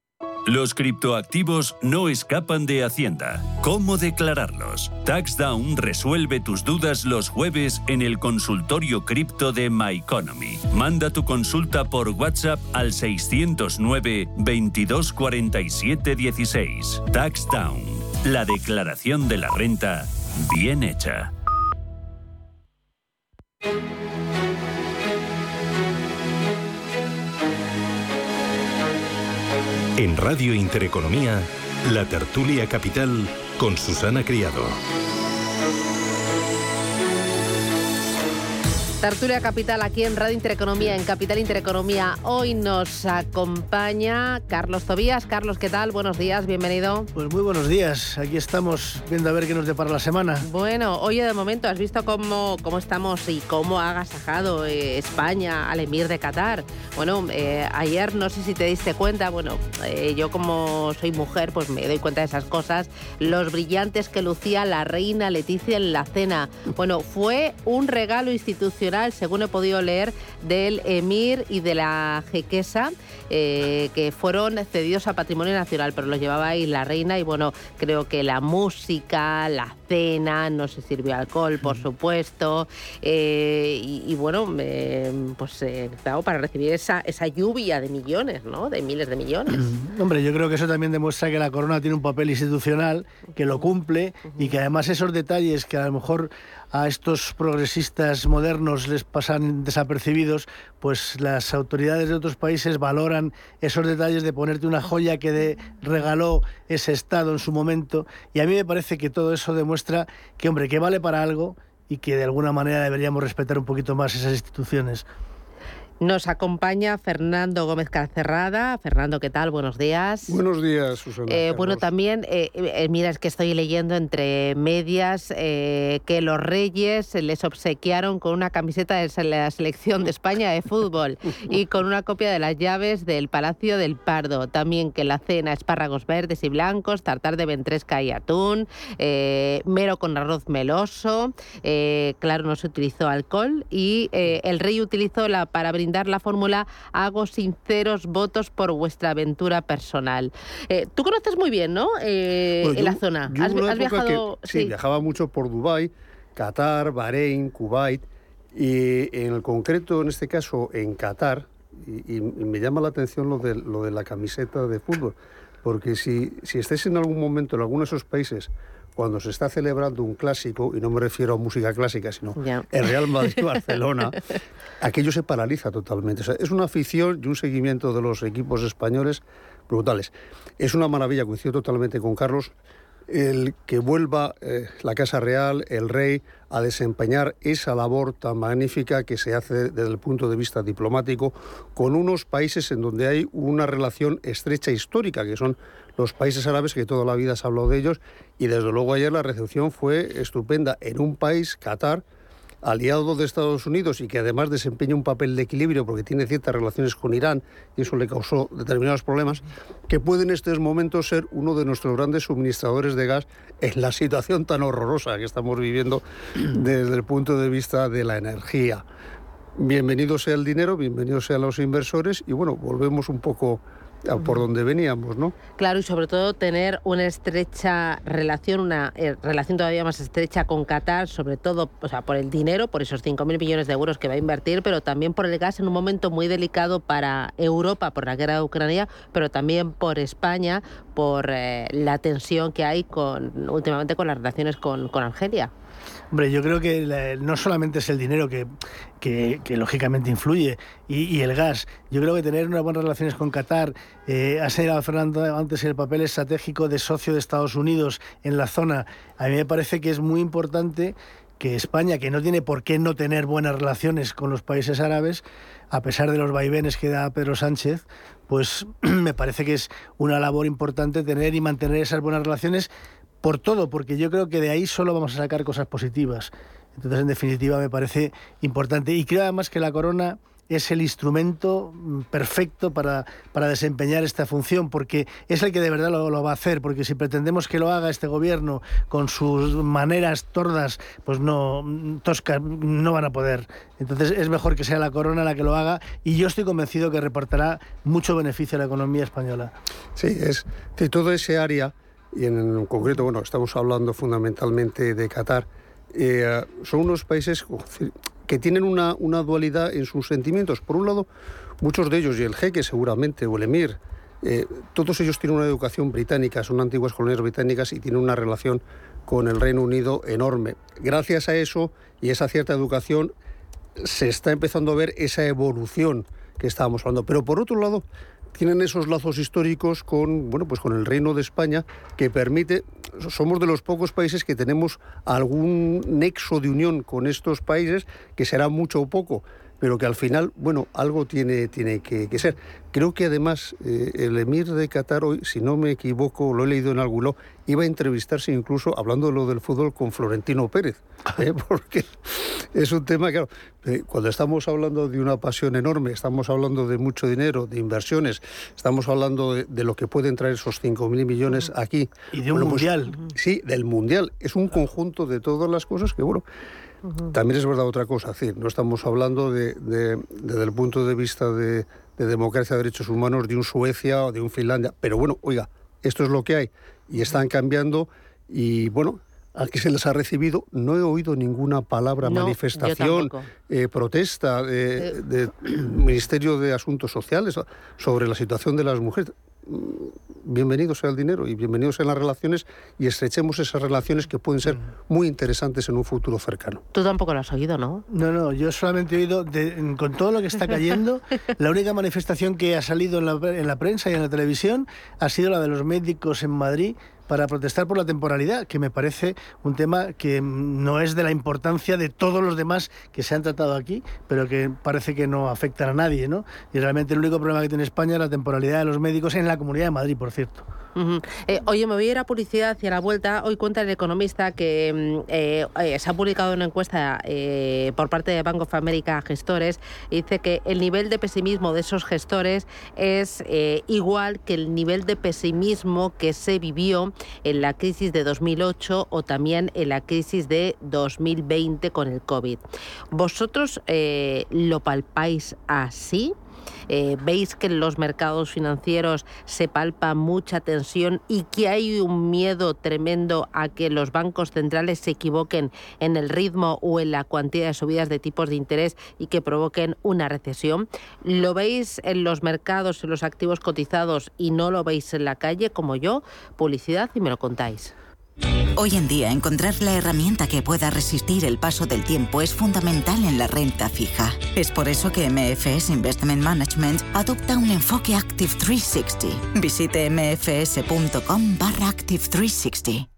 Los criptoactivos no escapan de Hacienda. ¿Cómo declararlos? TaxDown resuelve tus dudas los jueves en el consultorio cripto de MyEconomy. Manda tu consulta por WhatsApp al 609 2247 16. TaxDown. La declaración de la renta bien hecha. En Radio Intereconomía, la tertulia capital con Susana Criado. Tertulia Capital aquí en Radio Intereconomía, en Capital Intereconomía. Hoy nos acompaña Carlos Tobías. Carlos, ¿qué tal? Buenos días, bienvenido. Pues muy buenos días. Aquí estamos viendo a ver qué nos depara la semana. Bueno, oye, de momento, ¿has visto cómo, cómo estamos y cómo ha agasajado eh, España al emir de Qatar? Bueno, eh, ayer no sé si te diste cuenta, bueno, eh, yo como soy mujer, pues me doy cuenta de esas cosas. Los brillantes que lucía la reina Leticia en la cena. Bueno, fue un regalo institucional según he podido leer, del emir y de la jequesa, eh, que fueron cedidos a Patrimonio Nacional, pero los llevaba ahí la reina y bueno, creo que la música, la cena, no se sirvió alcohol, por supuesto, eh, y, bueno, pues eh, para recibir esa, esa lluvia de millones, ¿no? De miles de millones. Hombre, yo creo que eso también demuestra que la corona tiene un papel institucional, que lo cumple y que además esos detalles que a lo mejor a estos progresistas modernos les pasan desapercibidos, pues las autoridades de otros países valoran esos detalles de ponerte una joya que regaló ese Estado en su momento. Y a mí me parece que todo eso demuestra que, hombre, que vale para algo y que de alguna manera deberíamos respetar un poquito más esas instituciones. Nos acompaña Fernando Gómez Carcerrada. Fernando, ¿qué tal? Buenos días. Buenos días, Susana. Eh, bueno, también, eh, eh, mira, es que estoy leyendo entre medias que los Reyes les obsequiaron con una camiseta de la selección de España de fútbol y con una copia de las llaves del Palacio del Pardo. También que la cena espárragos verdes y blancos, tartar de ventresca y atún, mero con arroz meloso. claro, no se utilizó alcohol y el rey utilizó la para brindar dar la fórmula hago sinceros votos por vuestra aventura personal. Eh, tú conoces muy bien, ¿no? Eh, en la zona. ¿Has, viajado? sí, viajaba mucho por Dubái, Qatar, Bahrein, Kuwait. Y en el concreto, en este caso, en Qatar, y, me llama la atención lo de, lo de la camiseta de fútbol, porque si, si estáis en algún momento en alguno de esos países cuando se está celebrando un clásico, y no me refiero a música clásica, sino el Real Madrid-Barcelona, aquello se paraliza totalmente. es una afición y un seguimiento de los equipos españoles brutales. Es una maravilla, coincido totalmente con Carlos, el que vuelva eh, la Casa Real, el rey, a desempeñar esa labor tan magnífica que se hace desde el punto de vista diplomático con unos países en donde hay una relación estrecha histórica, que son los países árabes, que toda la vida se ha hablado de ellos, y desde luego ayer la recepción fue estupenda en un país, Qatar, aliado de Estados Unidos y que además desempeña un papel de equilibrio porque tiene ciertas relaciones con Irán y eso le causó determinados problemas, que puede en estos momentos ser uno de nuestros grandes suministradores de gas en la situación tan horrorosa que estamos viviendo desde el punto de vista de la energía. Bienvenido sea el dinero, bienvenidos sean los inversores y bueno, volvemos un poco por donde veníamos, ¿no? Claro, y sobre todo tener una estrecha relación, una eh, relación todavía más estrecha con Qatar, sobre todo o sea, por el dinero, por esos 5.000 millones de euros que va a invertir, pero también por el gas en un momento muy delicado para Europa, por la guerra de Ucrania, pero también por España, por eh, la tensión que hay con últimamente con las relaciones con, con Argelia. Hombre, yo creo que no solamente es el dinero que, que, lógicamente influye y, el gas. Yo creo que tener unas buenas relaciones con Qatar, eh, ha señalado Fernando antes el papel estratégico de socio de Estados Unidos en la zona, a mí me parece que es muy importante que España, que no tiene por qué no tener buenas relaciones con los países árabes, a pesar de los vaivenes que da Pedro Sánchez, pues me parece que es una labor importante tener y mantener esas buenas relaciones por todo, porque yo creo que de ahí solo vamos a sacar cosas positivas. Entonces, en definitiva, me parece importante. Y creo además que la corona es el instrumento mm, perfecto para, para, desempeñar esta función, porque es el que de verdad lo, va a hacer, porque si pretendemos que lo haga este gobierno con sus maneras tordas, pues no, mm, toscas, no van a poder. Entonces es mejor que sea la corona la que lo haga y yo estoy convencido que reportará mucho beneficio a la economía española. Sí, es de todo ese área, y en concreto, bueno, estamos hablando fundamentalmente de Qatar, eh, son unos países que tienen una, una, dualidad en sus sentimientos. Por un lado, muchos de ellos, y el jeque seguramente, o el emir, eh, todos ellos tienen una educación británica, son antiguas colonias británicas y tienen una relación con el Reino Unido enorme. Gracias a eso y esa cierta educación se está empezando a ver esa evolución que estábamos hablando. Pero por otro lado, tienen esos lazos históricos con, bueno, pues con el Reino de España que permite, somos de los pocos países que tenemos algún nexo de unión con estos países, que será mucho o poco, pero que al final, bueno, algo tiene, tiene que, ser. Creo que además eh, el emir de Qatar hoy, si no me equivoco, lo he leído en algún lado, iba a entrevistarse incluso, hablando de lo del fútbol, con Florentino Pérez, ¿eh? porque es un tema, claro, eh, cuando estamos hablando de una pasión enorme, estamos hablando de mucho dinero, de inversiones, estamos hablando de, lo que pueden traer esos 5.000 millones aquí. Y de un pues, mundial. sí, del mundial. Es un conjunto de todas las cosas que, bueno, también es verdad otra cosa, es decir, no estamos hablando de, desde el punto de vista de, democracia derechos humanos de un Suecia o de un Finlandia, pero bueno, oiga, esto es lo que hay y están cambiando y bueno, aquí se les ha recibido, no he oído ninguna palabra, manifestación, eh, protesta del de Ministerio de Asuntos Sociales sobre la situación de las mujeres. Mm, bienvenido sea el dinero y bienvenidos sean las relaciones y estrechemos esas relaciones que pueden ser muy interesantes en un futuro cercano. Tú tampoco lo has oído, ¿no? No, no, yo solamente he oído, con todo lo que está cayendo, la única manifestación que ha salido en la, en la prensa y en la televisión ha sido la de los médicos en Madrid para protestar por la temporalidad, que me parece un tema que no es de la importancia de todos los demás que se han tratado aquí, pero que parece que no afectan a nadie, ¿no? Y realmente el único problema que tiene España es la temporalidad de los médicos en la Comunidad de Madrid, por cierto. Eh, oye, me voy a ir a publicidad y a la vuelta. Hoy cuenta el economista que mm, eh, eh, se ha publicado una encuesta por parte de Bank of America gestores dice que el nivel de pesimismo de esos gestores es igual que el nivel de pesimismo que se vivió en la crisis de 2008 o también en la crisis de 2020 con el COVID. ¿Vosotros lo palpáis así? Eh, veis que en los mercados financieros se palpa mucha tensión y que hay un miedo tremendo a que los bancos centrales se equivoquen en el ritmo o en la cuantía de subidas de tipos de interés y que provoquen una recesión. ¿Lo veis en los mercados, en los activos cotizados y no lo veis en la calle como yo? Publicidad y me lo contáis. Hoy en día, encontrar la herramienta que pueda resistir el paso del tiempo es fundamental en la renta fija. Es por eso que MFS Investment Management adopta un enfoque Active 360. Visite mfs.com barra Active 360.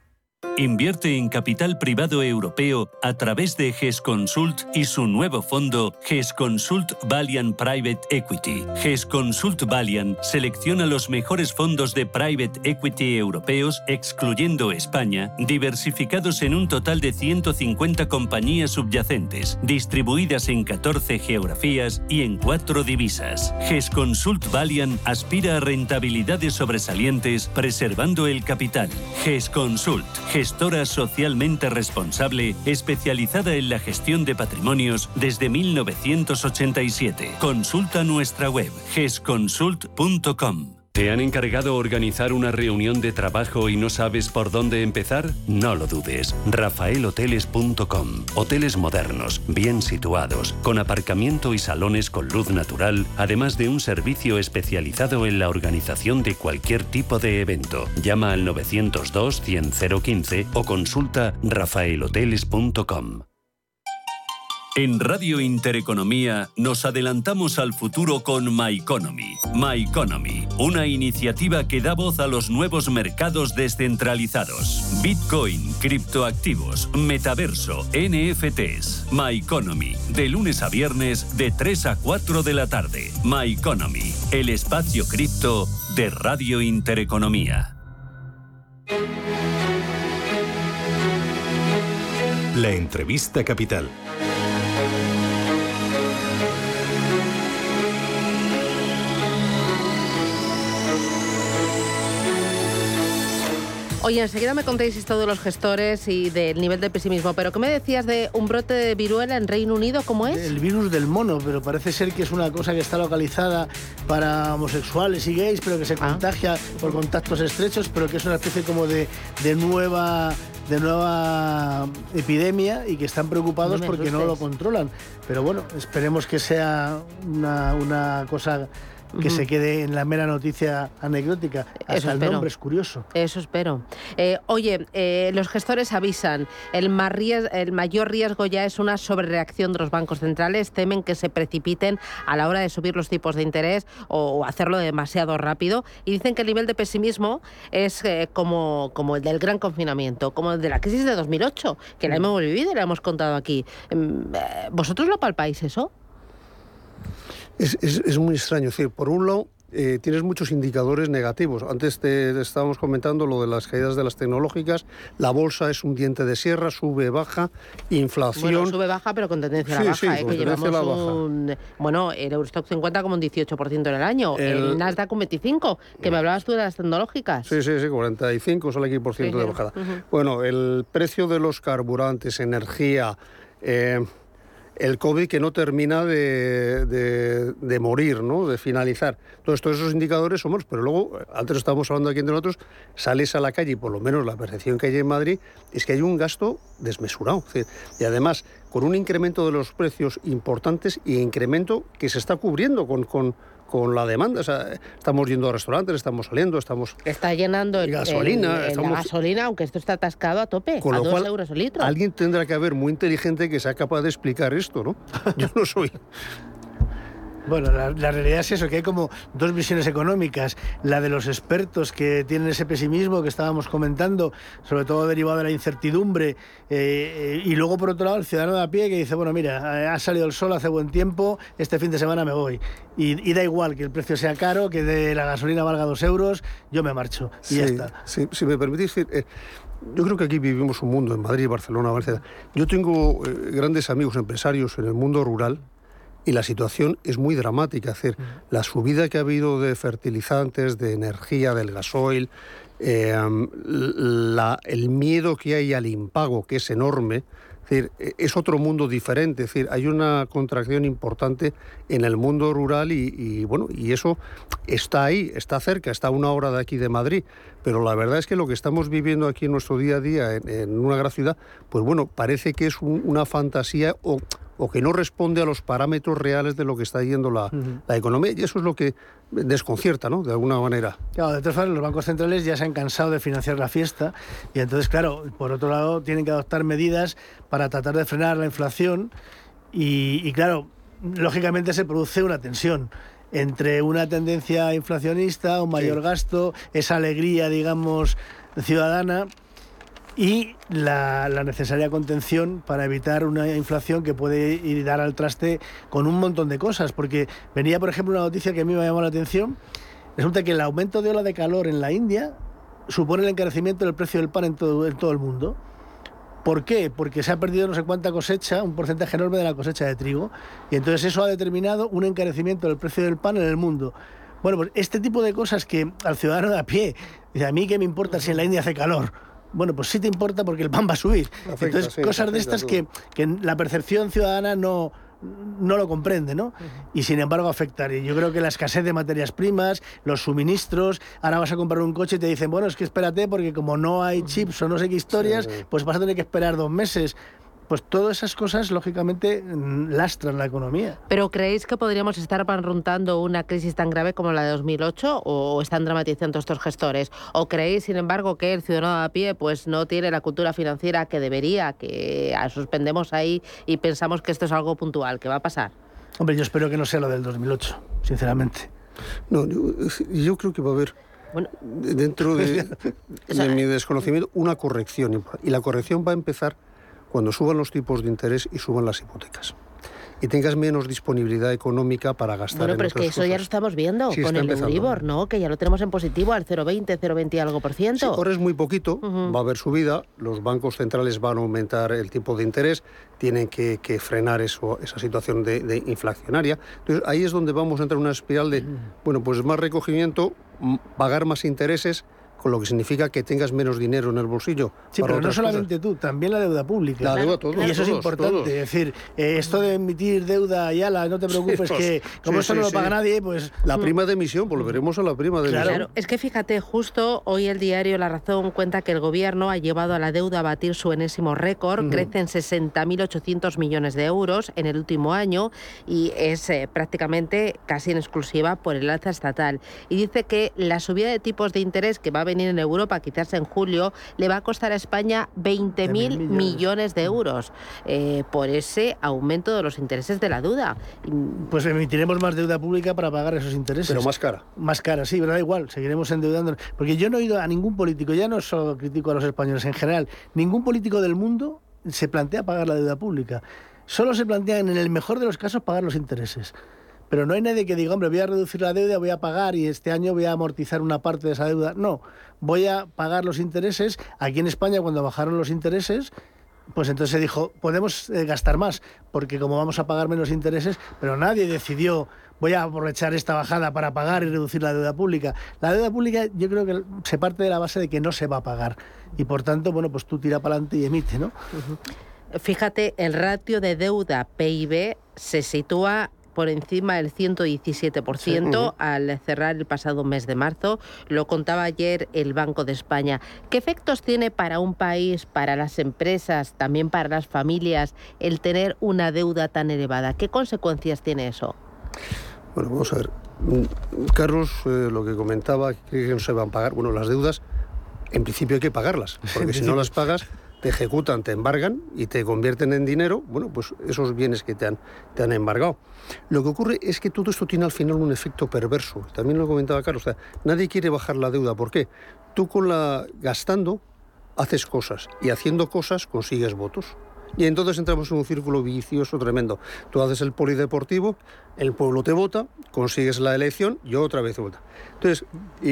Invierte en capital privado europeo a través de GES Consult y su nuevo fondo GES Consult Valiant Private Equity. GES Consult Valiant selecciona los mejores fondos de private equity europeos, excluyendo España, diversificados en un total de 150 compañías subyacentes, distribuidas en 14 geografías y en 4 divisas. GES Consult Valiant aspira a rentabilidades sobresalientes preservando el capital. GES Consult gestora socialmente responsable especializada en la gestión de patrimonios desde 1987. Consulta nuestra web gesconsult.com. ¿Te han encargado organizar una reunión de trabajo y no sabes por dónde empezar? No lo dudes. rafaelhoteles.com. Hoteles modernos, bien situados, con aparcamiento y salones con luz natural, además de un servicio especializado en la organización de cualquier tipo de evento. Llama al 902 100 015 o consulta rafaelhoteles.com. En Radio Intereconomía nos adelantamos al futuro con MyEconomy. MyEconomy, una iniciativa que da voz a los nuevos mercados descentralizados. Bitcoin, criptoactivos, metaverso, NFTs. MyEconomy, de lunes a viernes de 3 a 4 de la tarde. MyEconomy, el espacio cripto de Radio Intereconomía. La entrevista capital. Oye, enseguida me contéis esto de los gestores y del nivel de pesimismo, pero ¿qué me decías de un brote de viruela en Reino Unido? ¿Cómo es? El virus del mono, pero parece ser que es una cosa que está localizada para homosexuales y gays, pero que se Ah. contagia por contactos estrechos, pero que es una especie como de, de nueva de nueva epidemia y que están preocupados No porque no lo controlan. Pero bueno, esperemos que sea una, una cosa que se quede en la mera noticia anecdótica. Hasta Eso el nombre es curioso. Eso espero. Eh, oye, eh, los gestores avisan, el, más ries- el mayor riesgo ya es una sobrereacción de los bancos centrales, temen que se precipiten a la hora de subir los tipos de interés o, o hacerlo demasiado rápido y dicen que el nivel de pesimismo es eh, como, como el del gran confinamiento, como el de la crisis de 2008, que la hemos vivido y la hemos contado aquí. Mm, ¿Vosotros lo palpáis eso? Es, es- es muy extraño. Es decir, por un lado, eh, tienes muchos indicadores negativos. Antes te, te estábamos comentando lo de las caídas de las tecnológicas. La bolsa es un diente de sierra, sube, baja, inflación. Bueno, sube baja, pero con tendencia a la Sí, baja, sí, ¿eh? con que llevamos la baja. un... Bueno, el Eurostock 50 como un 18% en el año, el, El- Nasdaq un 25%, que me hablabas tú de las tecnológicas. Sí, sí, sí, 45 sale aquí por ciento de Sí, bajada. ujú. Bueno, el precio de los carburantes, energía, eh, el COVID que no termina de, de- morir, ¿no? de finalizar. Entonces, todos esos indicadores somos, pero luego, antes estábamos hablando aquí entre nosotros, sales a la calle y por lo menos la percepción que hay en Madrid es que hay un gasto desmesurado. Y además, con un incremento de los precios importantes y incremento que se está cubriendo con, con, con la demanda. O sea, estamos yendo a restaurantes, estamos saliendo, estamos... Está llenando el, gasolina, el- el- estamos- la gasolina, aunque esto está atascado a tope, Con a lo dos cual, euros el litro. Alguien tendrá que haber muy inteligente que sea capaz de explicar esto, ¿no? Yo no soy. Bueno, la, la realidad es eso, que hay como dos visiones económicas. La de los expertos que tienen ese pesimismo que estábamos comentando, sobre todo derivado de la incertidumbre, eh, eh, y luego por otro lado el ciudadano de a pie que dice, bueno, mira, ha salido el sol hace buen tiempo, este fin de semana me voy. Y, y da igual que el precio sea caro, que de la gasolina valga dos euros, yo me marcho. Y ya está. sí, si me permitís decir, eh, yo creo que aquí vivimos un mundo, en Madrid, Barcelona, Valencia. Yo tengo eh, grandes amigos empresarios en el mundo rural y la situación es muy dramática. Es decir, la subida que ha habido de fertilizantes, de energía, del gasoil, eh, la- el miedo que hay al impago, que es enorme, es decir, eh, es otro mundo diferente. Es decir, hay una contracción importante en el mundo rural y, y, bueno, y eso está ahí, está cerca, está a una hora de aquí de Madrid. Pero la verdad es que lo que estamos viviendo aquí en nuestro día a día en, en una gran ciudad, pues bueno, parece que es un- una fantasía o, o que no responde a los parámetros reales de lo que está yendo la, la economía. Y eso es lo que desconcierta, ¿no? De alguna manera. Claro, de todas formas, los bancos centrales ya se han cansado de financiar la fiesta y entonces, claro, por otro lado, tienen que adoptar medidas para tratar de frenar la inflación y, y, claro, lógicamente se produce una tensión entre una tendencia inflacionista, un mayor gasto, esa alegría, digamos, ciudadana y la, necesaria contención para evitar una inflación que puede ir dar al traste con un montón de cosas. Porque venía, por ejemplo, una noticia que a mí me llamó la atención. Resulta que el aumento de ola de calor en la India supone el encarecimiento del precio del pan en todo, en todo el mundo. ¿Por qué? Porque se ha perdido no sé cuánta cosecha, un porcentaje enorme de la cosecha de trigo, y entonces eso ha determinado un encarecimiento del precio del pan en el mundo. Bueno, pues este tipo de cosas que al ciudadano de a pie, dice, a mí qué me importa si en la India hace calor. Bueno, pues sí te importa porque el pan va a subir. Afecta, entonces, sí, cosas de estas que, que la percepción ciudadana no, no lo comprende, ¿no? Y sin embargo afecta. Y yo creo que la escasez de materias primas, los suministros, ahora vas a comprar un coche y te dicen, bueno, es que espérate porque como no hay chips o no sé qué historias, pues vas a tener que esperar dos meses pues todas esas cosas, lógicamente, mm, lastran la economía. ¿Pero creéis que podríamos estar barruntando una crisis tan grave como la de 2008 o están dramatizando estos gestores? ¿O creéis, sin embargo, que el ciudadano a pie pues no tiene la cultura financiera que debería, que suspendemos ahí y pensamos que esto es algo puntual, que va a pasar? Hombre, yo espero que no sea lo del 2008, sinceramente. No, yo, creo que va a haber dentro de, de, mi desconocimiento una corrección y la corrección va a empezar cuando suban los tipos de interés y suban las hipotecas y tengas menos disponibilidad económica para gastar. Bueno, pero es que eso ya lo estamos viendo con el Euribor, ¿no? Que ya lo tenemos en positivo al 0,20, 0,20 y algo por ciento. Sí, ahora es muy poquito, va a haber subida, los bancos centrales van a aumentar el tipo de interés, tienen que, frenar eso, esa situación de, inflacionaria. Entonces ahí es donde vamos a entrar en una espiral de, bueno, pues más recogimiento, pagar más intereses con lo que significa que tengas menos dinero en el bolsillo. Sí, pero no solamente tú, también la deuda pública. La deuda todos, Y eso es importante. Es decir, eh, esto de emitir deuda y ala, no te preocupes, que como eso no lo paga nadie, pues. La mm. prima de emisión, volveremos a la prima de emisión. Claro, es que fíjate, justo hoy el diario La Razón cuenta que el gobierno ha llevado a la deuda a batir su enésimo récord, crece en 60.800 millones de euros en el último año y es eh, prácticamente casi en exclusiva por el alza estatal. Y dice que la subida de tipos de interés que va a venir en Europa, quizás en julio, le va a costar a España 20.000 millones. millones de euros eh, por ese aumento de los intereses de la deuda. Pues emitiremos más deuda pública para pagar esos intereses. Pero más cara. Más cara, sí, pero da igual, seguiremos endeudando. Porque yo no he oído a ningún político, ya no solo critico a los españoles en general, ningún político del mundo se plantea pagar la deuda pública. Solo se plantean, en el mejor de los casos, pagar los intereses. Pero no hay nadie que diga, hombre, voy a reducir la deuda, voy a pagar y este año voy a amortizar una parte de esa deuda. No, voy a pagar los intereses. Aquí en España, cuando bajaron los intereses, pues entonces se dijo, podemos eh, gastar más, porque como vamos a pagar menos intereses, pero nadie decidió, voy a aprovechar esta bajada para pagar y reducir la deuda pública. La deuda pública yo creo que se parte de la base de que no se va a pagar. Y por tanto, bueno, pues tú tira para adelante y emite, ¿no? Fíjate, el ratio de deuda PIB se sitúa por encima del 117% al cerrar el pasado mes de marzo. Lo contaba ayer el Banco de España. ¿Qué efectos tiene para un país, para las empresas, también para las familias, el tener una deuda tan elevada? ¿Qué consecuencias tiene eso? Bueno, vamos a ver. Mm, Carlos, eh, lo que comentaba, que no se van a pagar. Bueno, las deudas, en principio hay que pagarlas, porque si no las pagas te ejecutan, te embargan y te convierten en dinero, bueno, pues esos bienes que te han, te han embargado. Lo que ocurre es que todo esto tiene al final un efecto perverso. También lo comentaba Carlos. O sea, nadie quiere bajar la deuda. ¿Por qué? Tú con la gastando haces cosas y haciendo cosas consigues votos. Y entonces entramos en un círculo vicioso tremendo. Tú haces el polideportivo, el pueblo te vota, consigues la elección y otra vez vota. Entonces,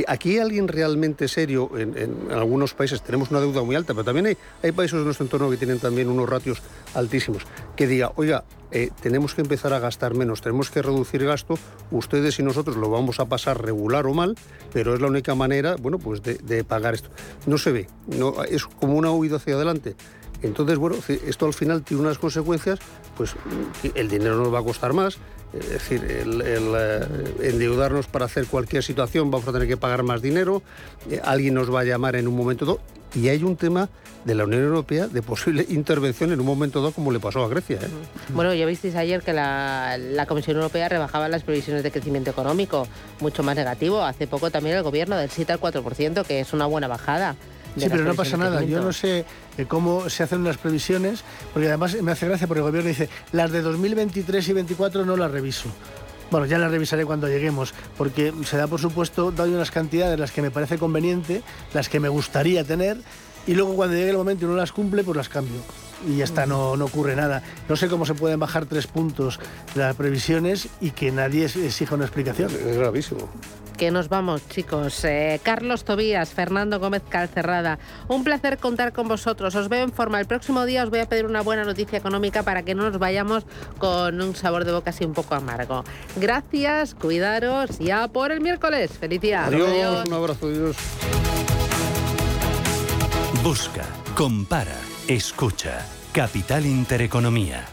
aquí alguien realmente serio, en, algunos países tenemos una deuda muy alta, pero también hay, países de nuestro entorno que tienen también unos ratios altísimos, que diga, oiga, eh, tenemos que empezar a gastar menos, tenemos que reducir gasto, ustedes y nosotros lo vamos a pasar regular o mal, pero es la única manera, bueno, pues de, de pagar esto. No se ve, no, es como una huida hacia adelante. Entonces, bueno, esto al final tiene unas consecuencias, pues el dinero nos va a costar más, es decir, el, eh, endeudarnos para hacer cualquier situación vamos a tener que pagar más dinero, eh, alguien nos va a llamar en un momento dado, y hay un tema de la Unión Europea de posible intervención en un momento dado como le pasó a Grecia. ¿eh? Bueno, ya visteis ayer que la, la, Comisión Europea rebajaba las previsiones de crecimiento económico, mucho más negativo. Hace poco también el gobierno del 7 al 4%, que es una buena bajada. Sí, pero no pasa nada. Yo no sé eh, cómo se hacen las previsiones, porque además me hace gracia porque el gobierno dice, las de 2023 y 2024 no las reviso. Bueno, ya las revisaré cuando lleguemos, porque se da por supuesto, doy unas cantidades las que me parece conveniente, las que me gustaría tener, y luego cuando llegue el momento y no las cumple, pues las cambio. Y ya está, no, no ocurre nada. No sé cómo se pueden bajar tres puntos las previsiones y que nadie exija una explicación. Es gravísimo que nos vamos, chicos. Eh, Carlos Tobías, Fernando Gómez Calcerrada, un placer contar con vosotros. Os veo en forma. El próximo día os voy a pedir una buena noticia económica para que no nos vayamos con un sabor de boca así un poco amargo. Gracias, cuidaros, ya por el miércoles. Feliz día. Adiós, un abrazo, adiós. Busca, compara, Escucha, Capital Intereconomía.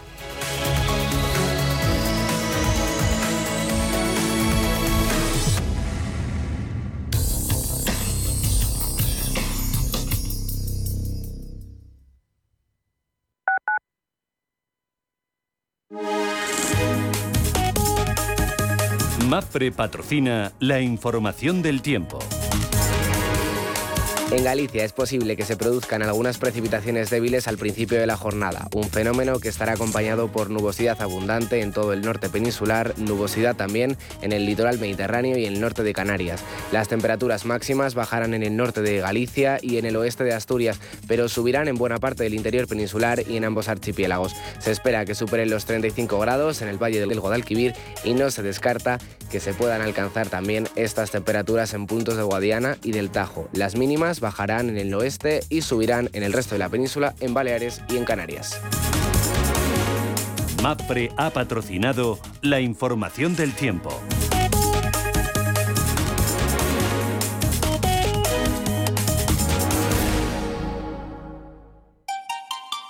MAFRE patrocina la información del tiempo. En Galicia es posible que se produzcan algunas precipitaciones débiles al principio de la jornada, un fenómeno que estará acompañado por nubosidad abundante en todo el norte peninsular, nubosidad también en el litoral mediterráneo y el norte de Canarias. Las temperaturas máximas bajarán en el norte de Galicia y en el oeste de Asturias, pero subirán en buena parte del interior peninsular y en ambos archipiélagos. Se espera que superen los 35 grados en el valle del Guadalquivir y no se descarta que se puedan alcanzar también estas temperaturas en puntos de Guadiana y del Tajo. Las mínimas bajarán en el oeste y subirán en el resto de la península, en Baleares y en Canarias. MAPRE ha patrocinado la información del tiempo.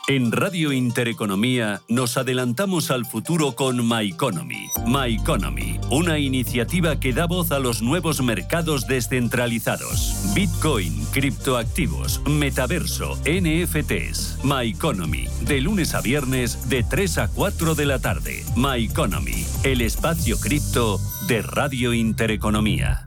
En Radio Intereconomía nos adelantamos al futuro con My Economy. My Economy, una iniciativa que da voz a los nuevos mercados descentralizados. Bitcoin, criptoactivos, metaverso, NFTs. My Economy, de lunes a viernes de 3 a 4 de la tarde. My Economy, el espacio cripto de Radio Intereconomía.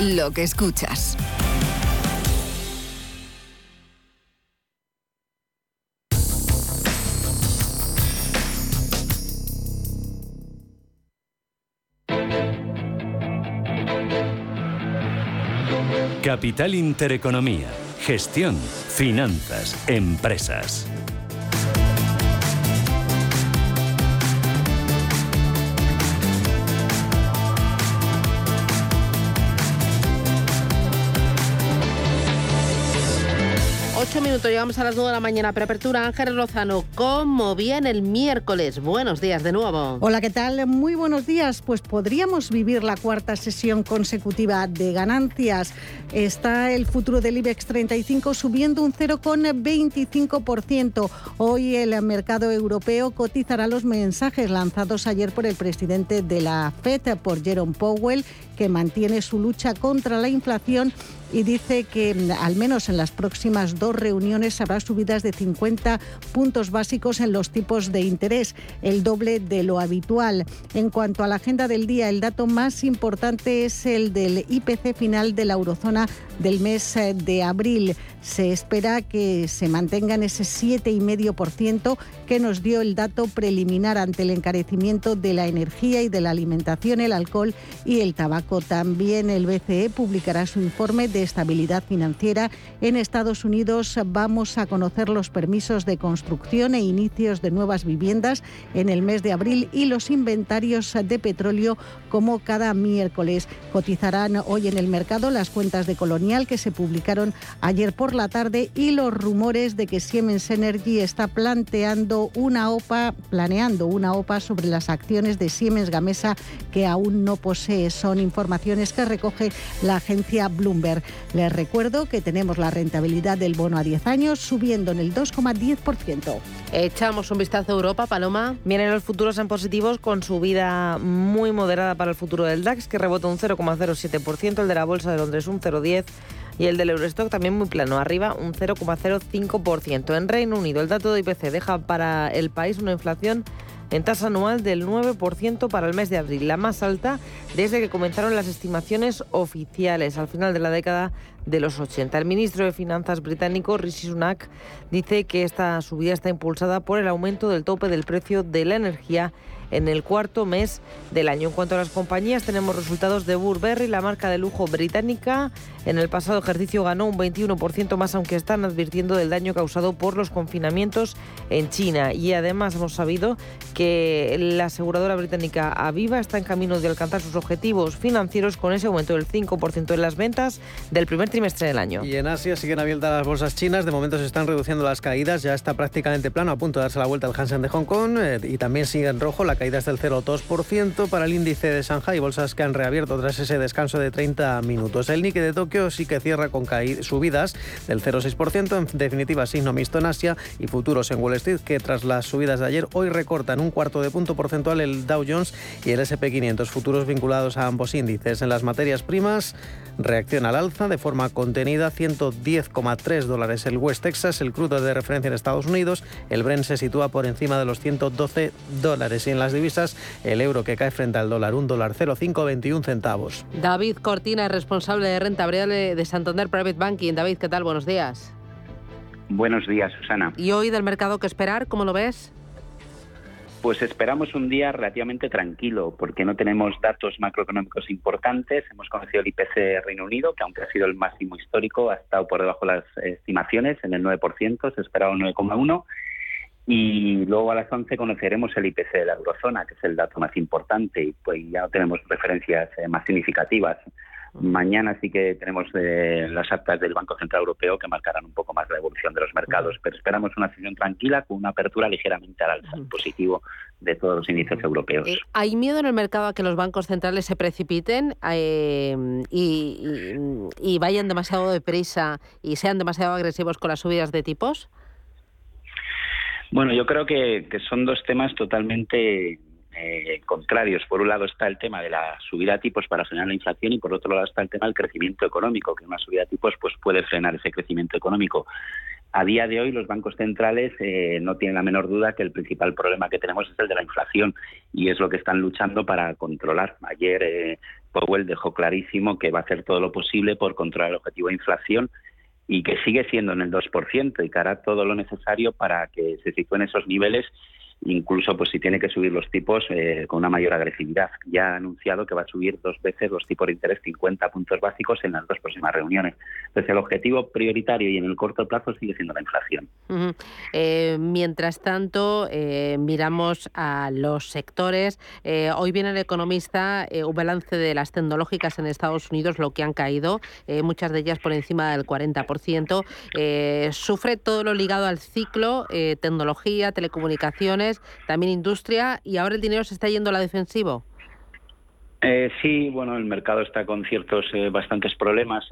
lo que escuchas. Capital Intereconomía. Gestión, finanzas, empresas. Ocho minutos, llegamos a las nueve de la mañana. Preapertura, Ángel Lozano. ¿Cómo viene el miércoles? Buenos días de nuevo. Hola, ¿qué tal? Muy buenos días. Pues podríamos vivir la cuarta sesión consecutiva de ganancias. Está el futuro del IBEX 35 subiendo un 0,25%. Hoy el mercado europeo cotizará los mensajes lanzados ayer por el presidente de la FED, por Jerome Powell, que mantiene su lucha contra la inflación y dice que mm, al menos en las próximas dos reuniones habrá subidas de 50 puntos básicos en los tipos de interés, el doble de lo habitual. En cuanto a la agenda del día, el dato más importante es el del IPC final de la eurozona del mes eh, de abril. Se espera que se mantenga en ese 7,5% que nos dio el dato preliminar ante el encarecimiento de la energía y de la alimentación, el alcohol y el tabaco. También el BCE publicará su informe de estabilidad financiera. En Estados Unidos vamos a conocer los permisos de construcción e inicios de nuevas viviendas en el mes de abril y los inventarios de petróleo como cada miércoles. Cotizarán hoy en el mercado las cuentas de Colonial que se publicaron ayer por la tarde y los rumores de que Siemens Energy está planteando una OPA, planeando una OPA sobre las acciones de Siemens Gamesa que aún no posee. Son informaciones que recoge la agencia Bloomberg. Les recuerdo que tenemos la rentabilidad del bono a 10 años subiendo en el 2,10%. Echamos un vistazo a Europa, Paloma. Vienen los futuros en positivos con subida muy moderada para el futuro del DAX, que rebota un 0,07%, el de la Bolsa de Londres un 0,10% y el del Eurostock también muy plano, arriba un 0,05%. En Reino Unido, el dato de IPC deja para el país una inflación en tasa anual del 9% para el mes de abril, la más alta desde que comenzaron las estimaciones oficiales al final de la década de los 80. El ministro de Finanzas británico, Rishi Sunak, dice que esta subida está impulsada por el aumento del tope del precio de la energía en el cuarto mes del año. En cuanto a las compañías, tenemos resultados de Burberry, la marca de lujo británica. En el pasado ejercicio ganó un 21% más, aunque están advirtiendo del daño causado por los confinamientos en China. Y además hemos sabido que la aseguradora británica Aviva está en camino de alcanzar sus objetivos financieros con ese aumento del 5% en las ventas del primer trimestre del año. Y en Asia siguen abiertas las bolsas chinas. De momento se están reduciendo las caídas. Ya está prácticamente plano, a punto de darse la vuelta al Hansen de Hong Kong. Eh, y también sigue en rojo la caídas del 0,2% para el índice de Shanghai, bolsas que han reabierto tras ese descanso de 30 minutos. El Nikkei de Tokio sí que cierra con subidas del 0,6%, en definitiva signo mixto en Asia y futuros en Wall Street que tras las subidas de ayer hoy recortan un cuarto de punto porcentual el Dow Jones y el SP500, futuros vinculados a ambos índices. En las materias primas reacciona al alza de forma contenida, 110,3 dólares el West Texas, el crudo de referencia en Estados Unidos, el Brent se sitúa por encima de los 112 dólares y en las divisas el euro que cae frente al dólar, un dólar 0,521 centavos. David Cortina, responsable de renta variable de Santander Private Banking. David, ¿qué tal? Buenos días. Buenos días, Susana. ¿Y hoy del mercado qué esperar? ¿Cómo lo ves? Pues esperamos un día relativamente tranquilo, porque no tenemos datos macroeconómicos importantes. Hemos conocido el IPC Reino Unido, que aunque ha sido el máximo histórico, ha estado por debajo de las estimaciones, en el 9%, se esperaba un 9,1%. Y luego a las 11 conoceremos el IPC de la eurozona, que es el dato más importante, y pues ya tenemos referencias eh, más significativas. Mañana sí que tenemos eh, las actas del Banco Central Europeo que marcarán un poco más la evolución de los mercados, pero esperamos una sesión tranquila con una apertura ligeramente al alza, positivo de todos los índices europeos. Eh, ¿Hay miedo en el mercado a que los bancos centrales se precipiten eh, y, vayan demasiado deprisa y sean demasiado agresivos con las subidas de tipos? Bueno, yo creo que son dos temas totalmente eh, contrarios. Por un lado está el tema de la subida de tipos para frenar la inflación y por otro lado está el tema del crecimiento económico, que una subida de tipos pues puede frenar ese crecimiento económico. A día de hoy los bancos centrales eh, no tienen la menor duda que el principal problema que tenemos es el de la inflación y es lo que están luchando para controlar. Ayer eh, Powell dejó clarísimo que va a hacer todo lo posible por controlar el objetivo de inflación y que sigue siendo en el 2% y que hará todo lo necesario para que se sitúen esos niveles incluso pues si tiene que subir los tipos eh, con una mayor agresividad. Ya ha anunciado que va a subir dos veces los tipos de interés 50 puntos básicos en las dos próximas reuniones. Entonces el objetivo prioritario y en el corto plazo sigue siendo la inflación. Eh, mientras tanto, eh, miramos a los sectores. hoy viene el economista un balance de las tecnológicas en Estados Unidos, lo que han caído, muchas de ellas por encima del 40%. sufre todo lo ligado al ciclo, tecnología, telecomunicaciones también industria, y ahora el dinero se está yendo a la defensivo. Eh, sí, bueno, el mercado está con ciertos eh, bastantes problemas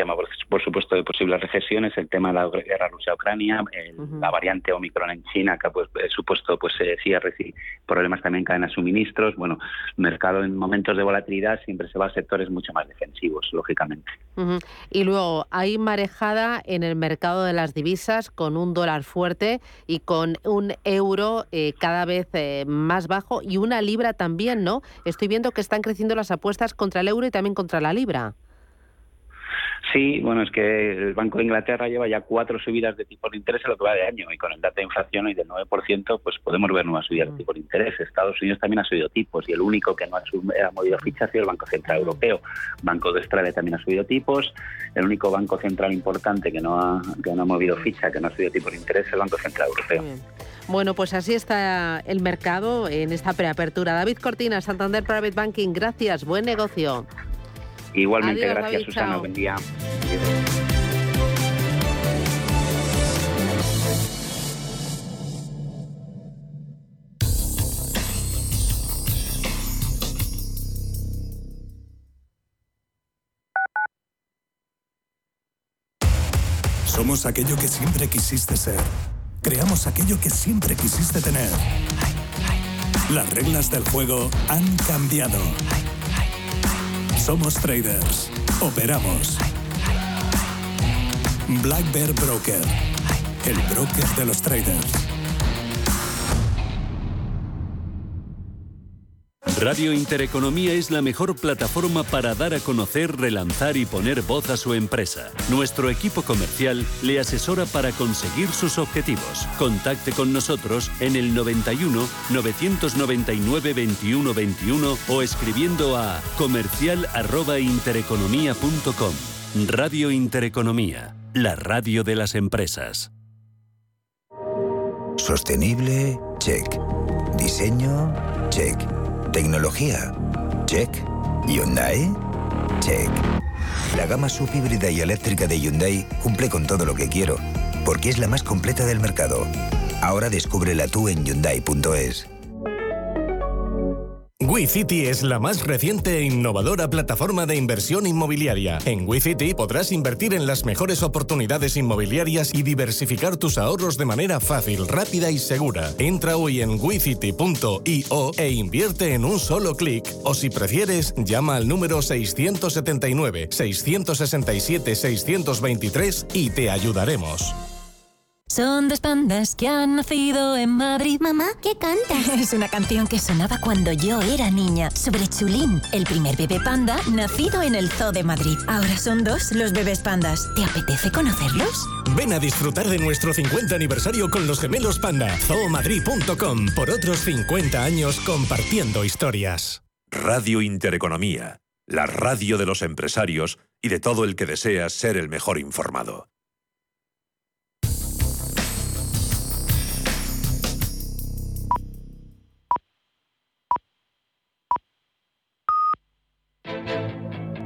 tema, por, supuesto, de posibles recesiones, el tema de la guerra Rusia-Ucrania, la variante Omicron en China, que ha pues, supuesto pues, eh, cierres y problemas también en cadenas suministros. Bueno, mercado en momentos de volatilidad siempre se va a sectores mucho más defensivos, lógicamente. Y luego, hay marejada en el mercado de las divisas con un dólar fuerte y con un euro eh, cada vez eh, más bajo y una libra también, ¿no? Estoy viendo que están creciendo las apuestas contra el euro y también contra la libra. Sí, bueno, es que el Banco de Inglaterra lleva ya cuatro subidas de tipo de interés en lo que va de año y con el dato de inflación hoy del 9%, pues podemos ver nuevas subidas de tipo de interés. Estados Unidos también ha subido tipos y el único que no ha, movido fichas ha sido el Banco Central Europeo. Banco de Australia también ha subido tipos. El único banco central importante que no ha, que no ha movido ficha, que no ha subido tipos de interés, es el Banco Central Europeo. Bueno, pues así está el mercado en esta preapertura. David Cortina, Santander Private Banking, gracias, buen negocio. Igualmente, gracias Susana, buen día. Somos aquello que siempre quisiste ser. Creamos aquello que siempre quisiste tener. Las reglas del juego han cambiado. Somos traders. Operamos. Black Bear Broker. El broker de los traders. Radio Intereconomía es la mejor plataforma para dar a conocer, relanzar y poner voz a su empresa. Nuestro equipo comercial le asesora para conseguir sus objetivos. Contacte con nosotros en el 91 999 21 21 o escribiendo a comercial@intereconomía.com. Radio Intereconomía, la radio de las empresas. Sostenible, check. Diseño, check. Tecnología. Check. Hyundai. Check. La gama subhíbrida y eléctrica de Hyundai cumple con todo lo que quiero, porque es la más completa del mercado. Ahora descúbrela tú en Hyundai.es. WeCity es la más reciente e innovadora plataforma de inversión inmobiliaria. En WeCity podrás invertir en las mejores oportunidades inmobiliarias y diversificar tus ahorros de manera fácil, rápida y segura. Entra hoy en wecity.io e invierte en un solo clic. O si prefieres, llama al número 679 667 623 y te ayudaremos. Son dos pandas que han nacido en Madrid. Mamá, ¿qué canta? Es una canción que sonaba cuando yo era niña, sobre Chulín, el primer bebé panda nacido en el Zoo de Madrid. Ahora son dos los bebés pandas. ¿Te apetece conocerlos? Ven a disfrutar de nuestro 50 aniversario con los gemelos panda. zoomadrid.com por otros 50 años compartiendo historias. Radio Intereconomía, la radio de los empresarios y de todo el que desea ser el mejor informado.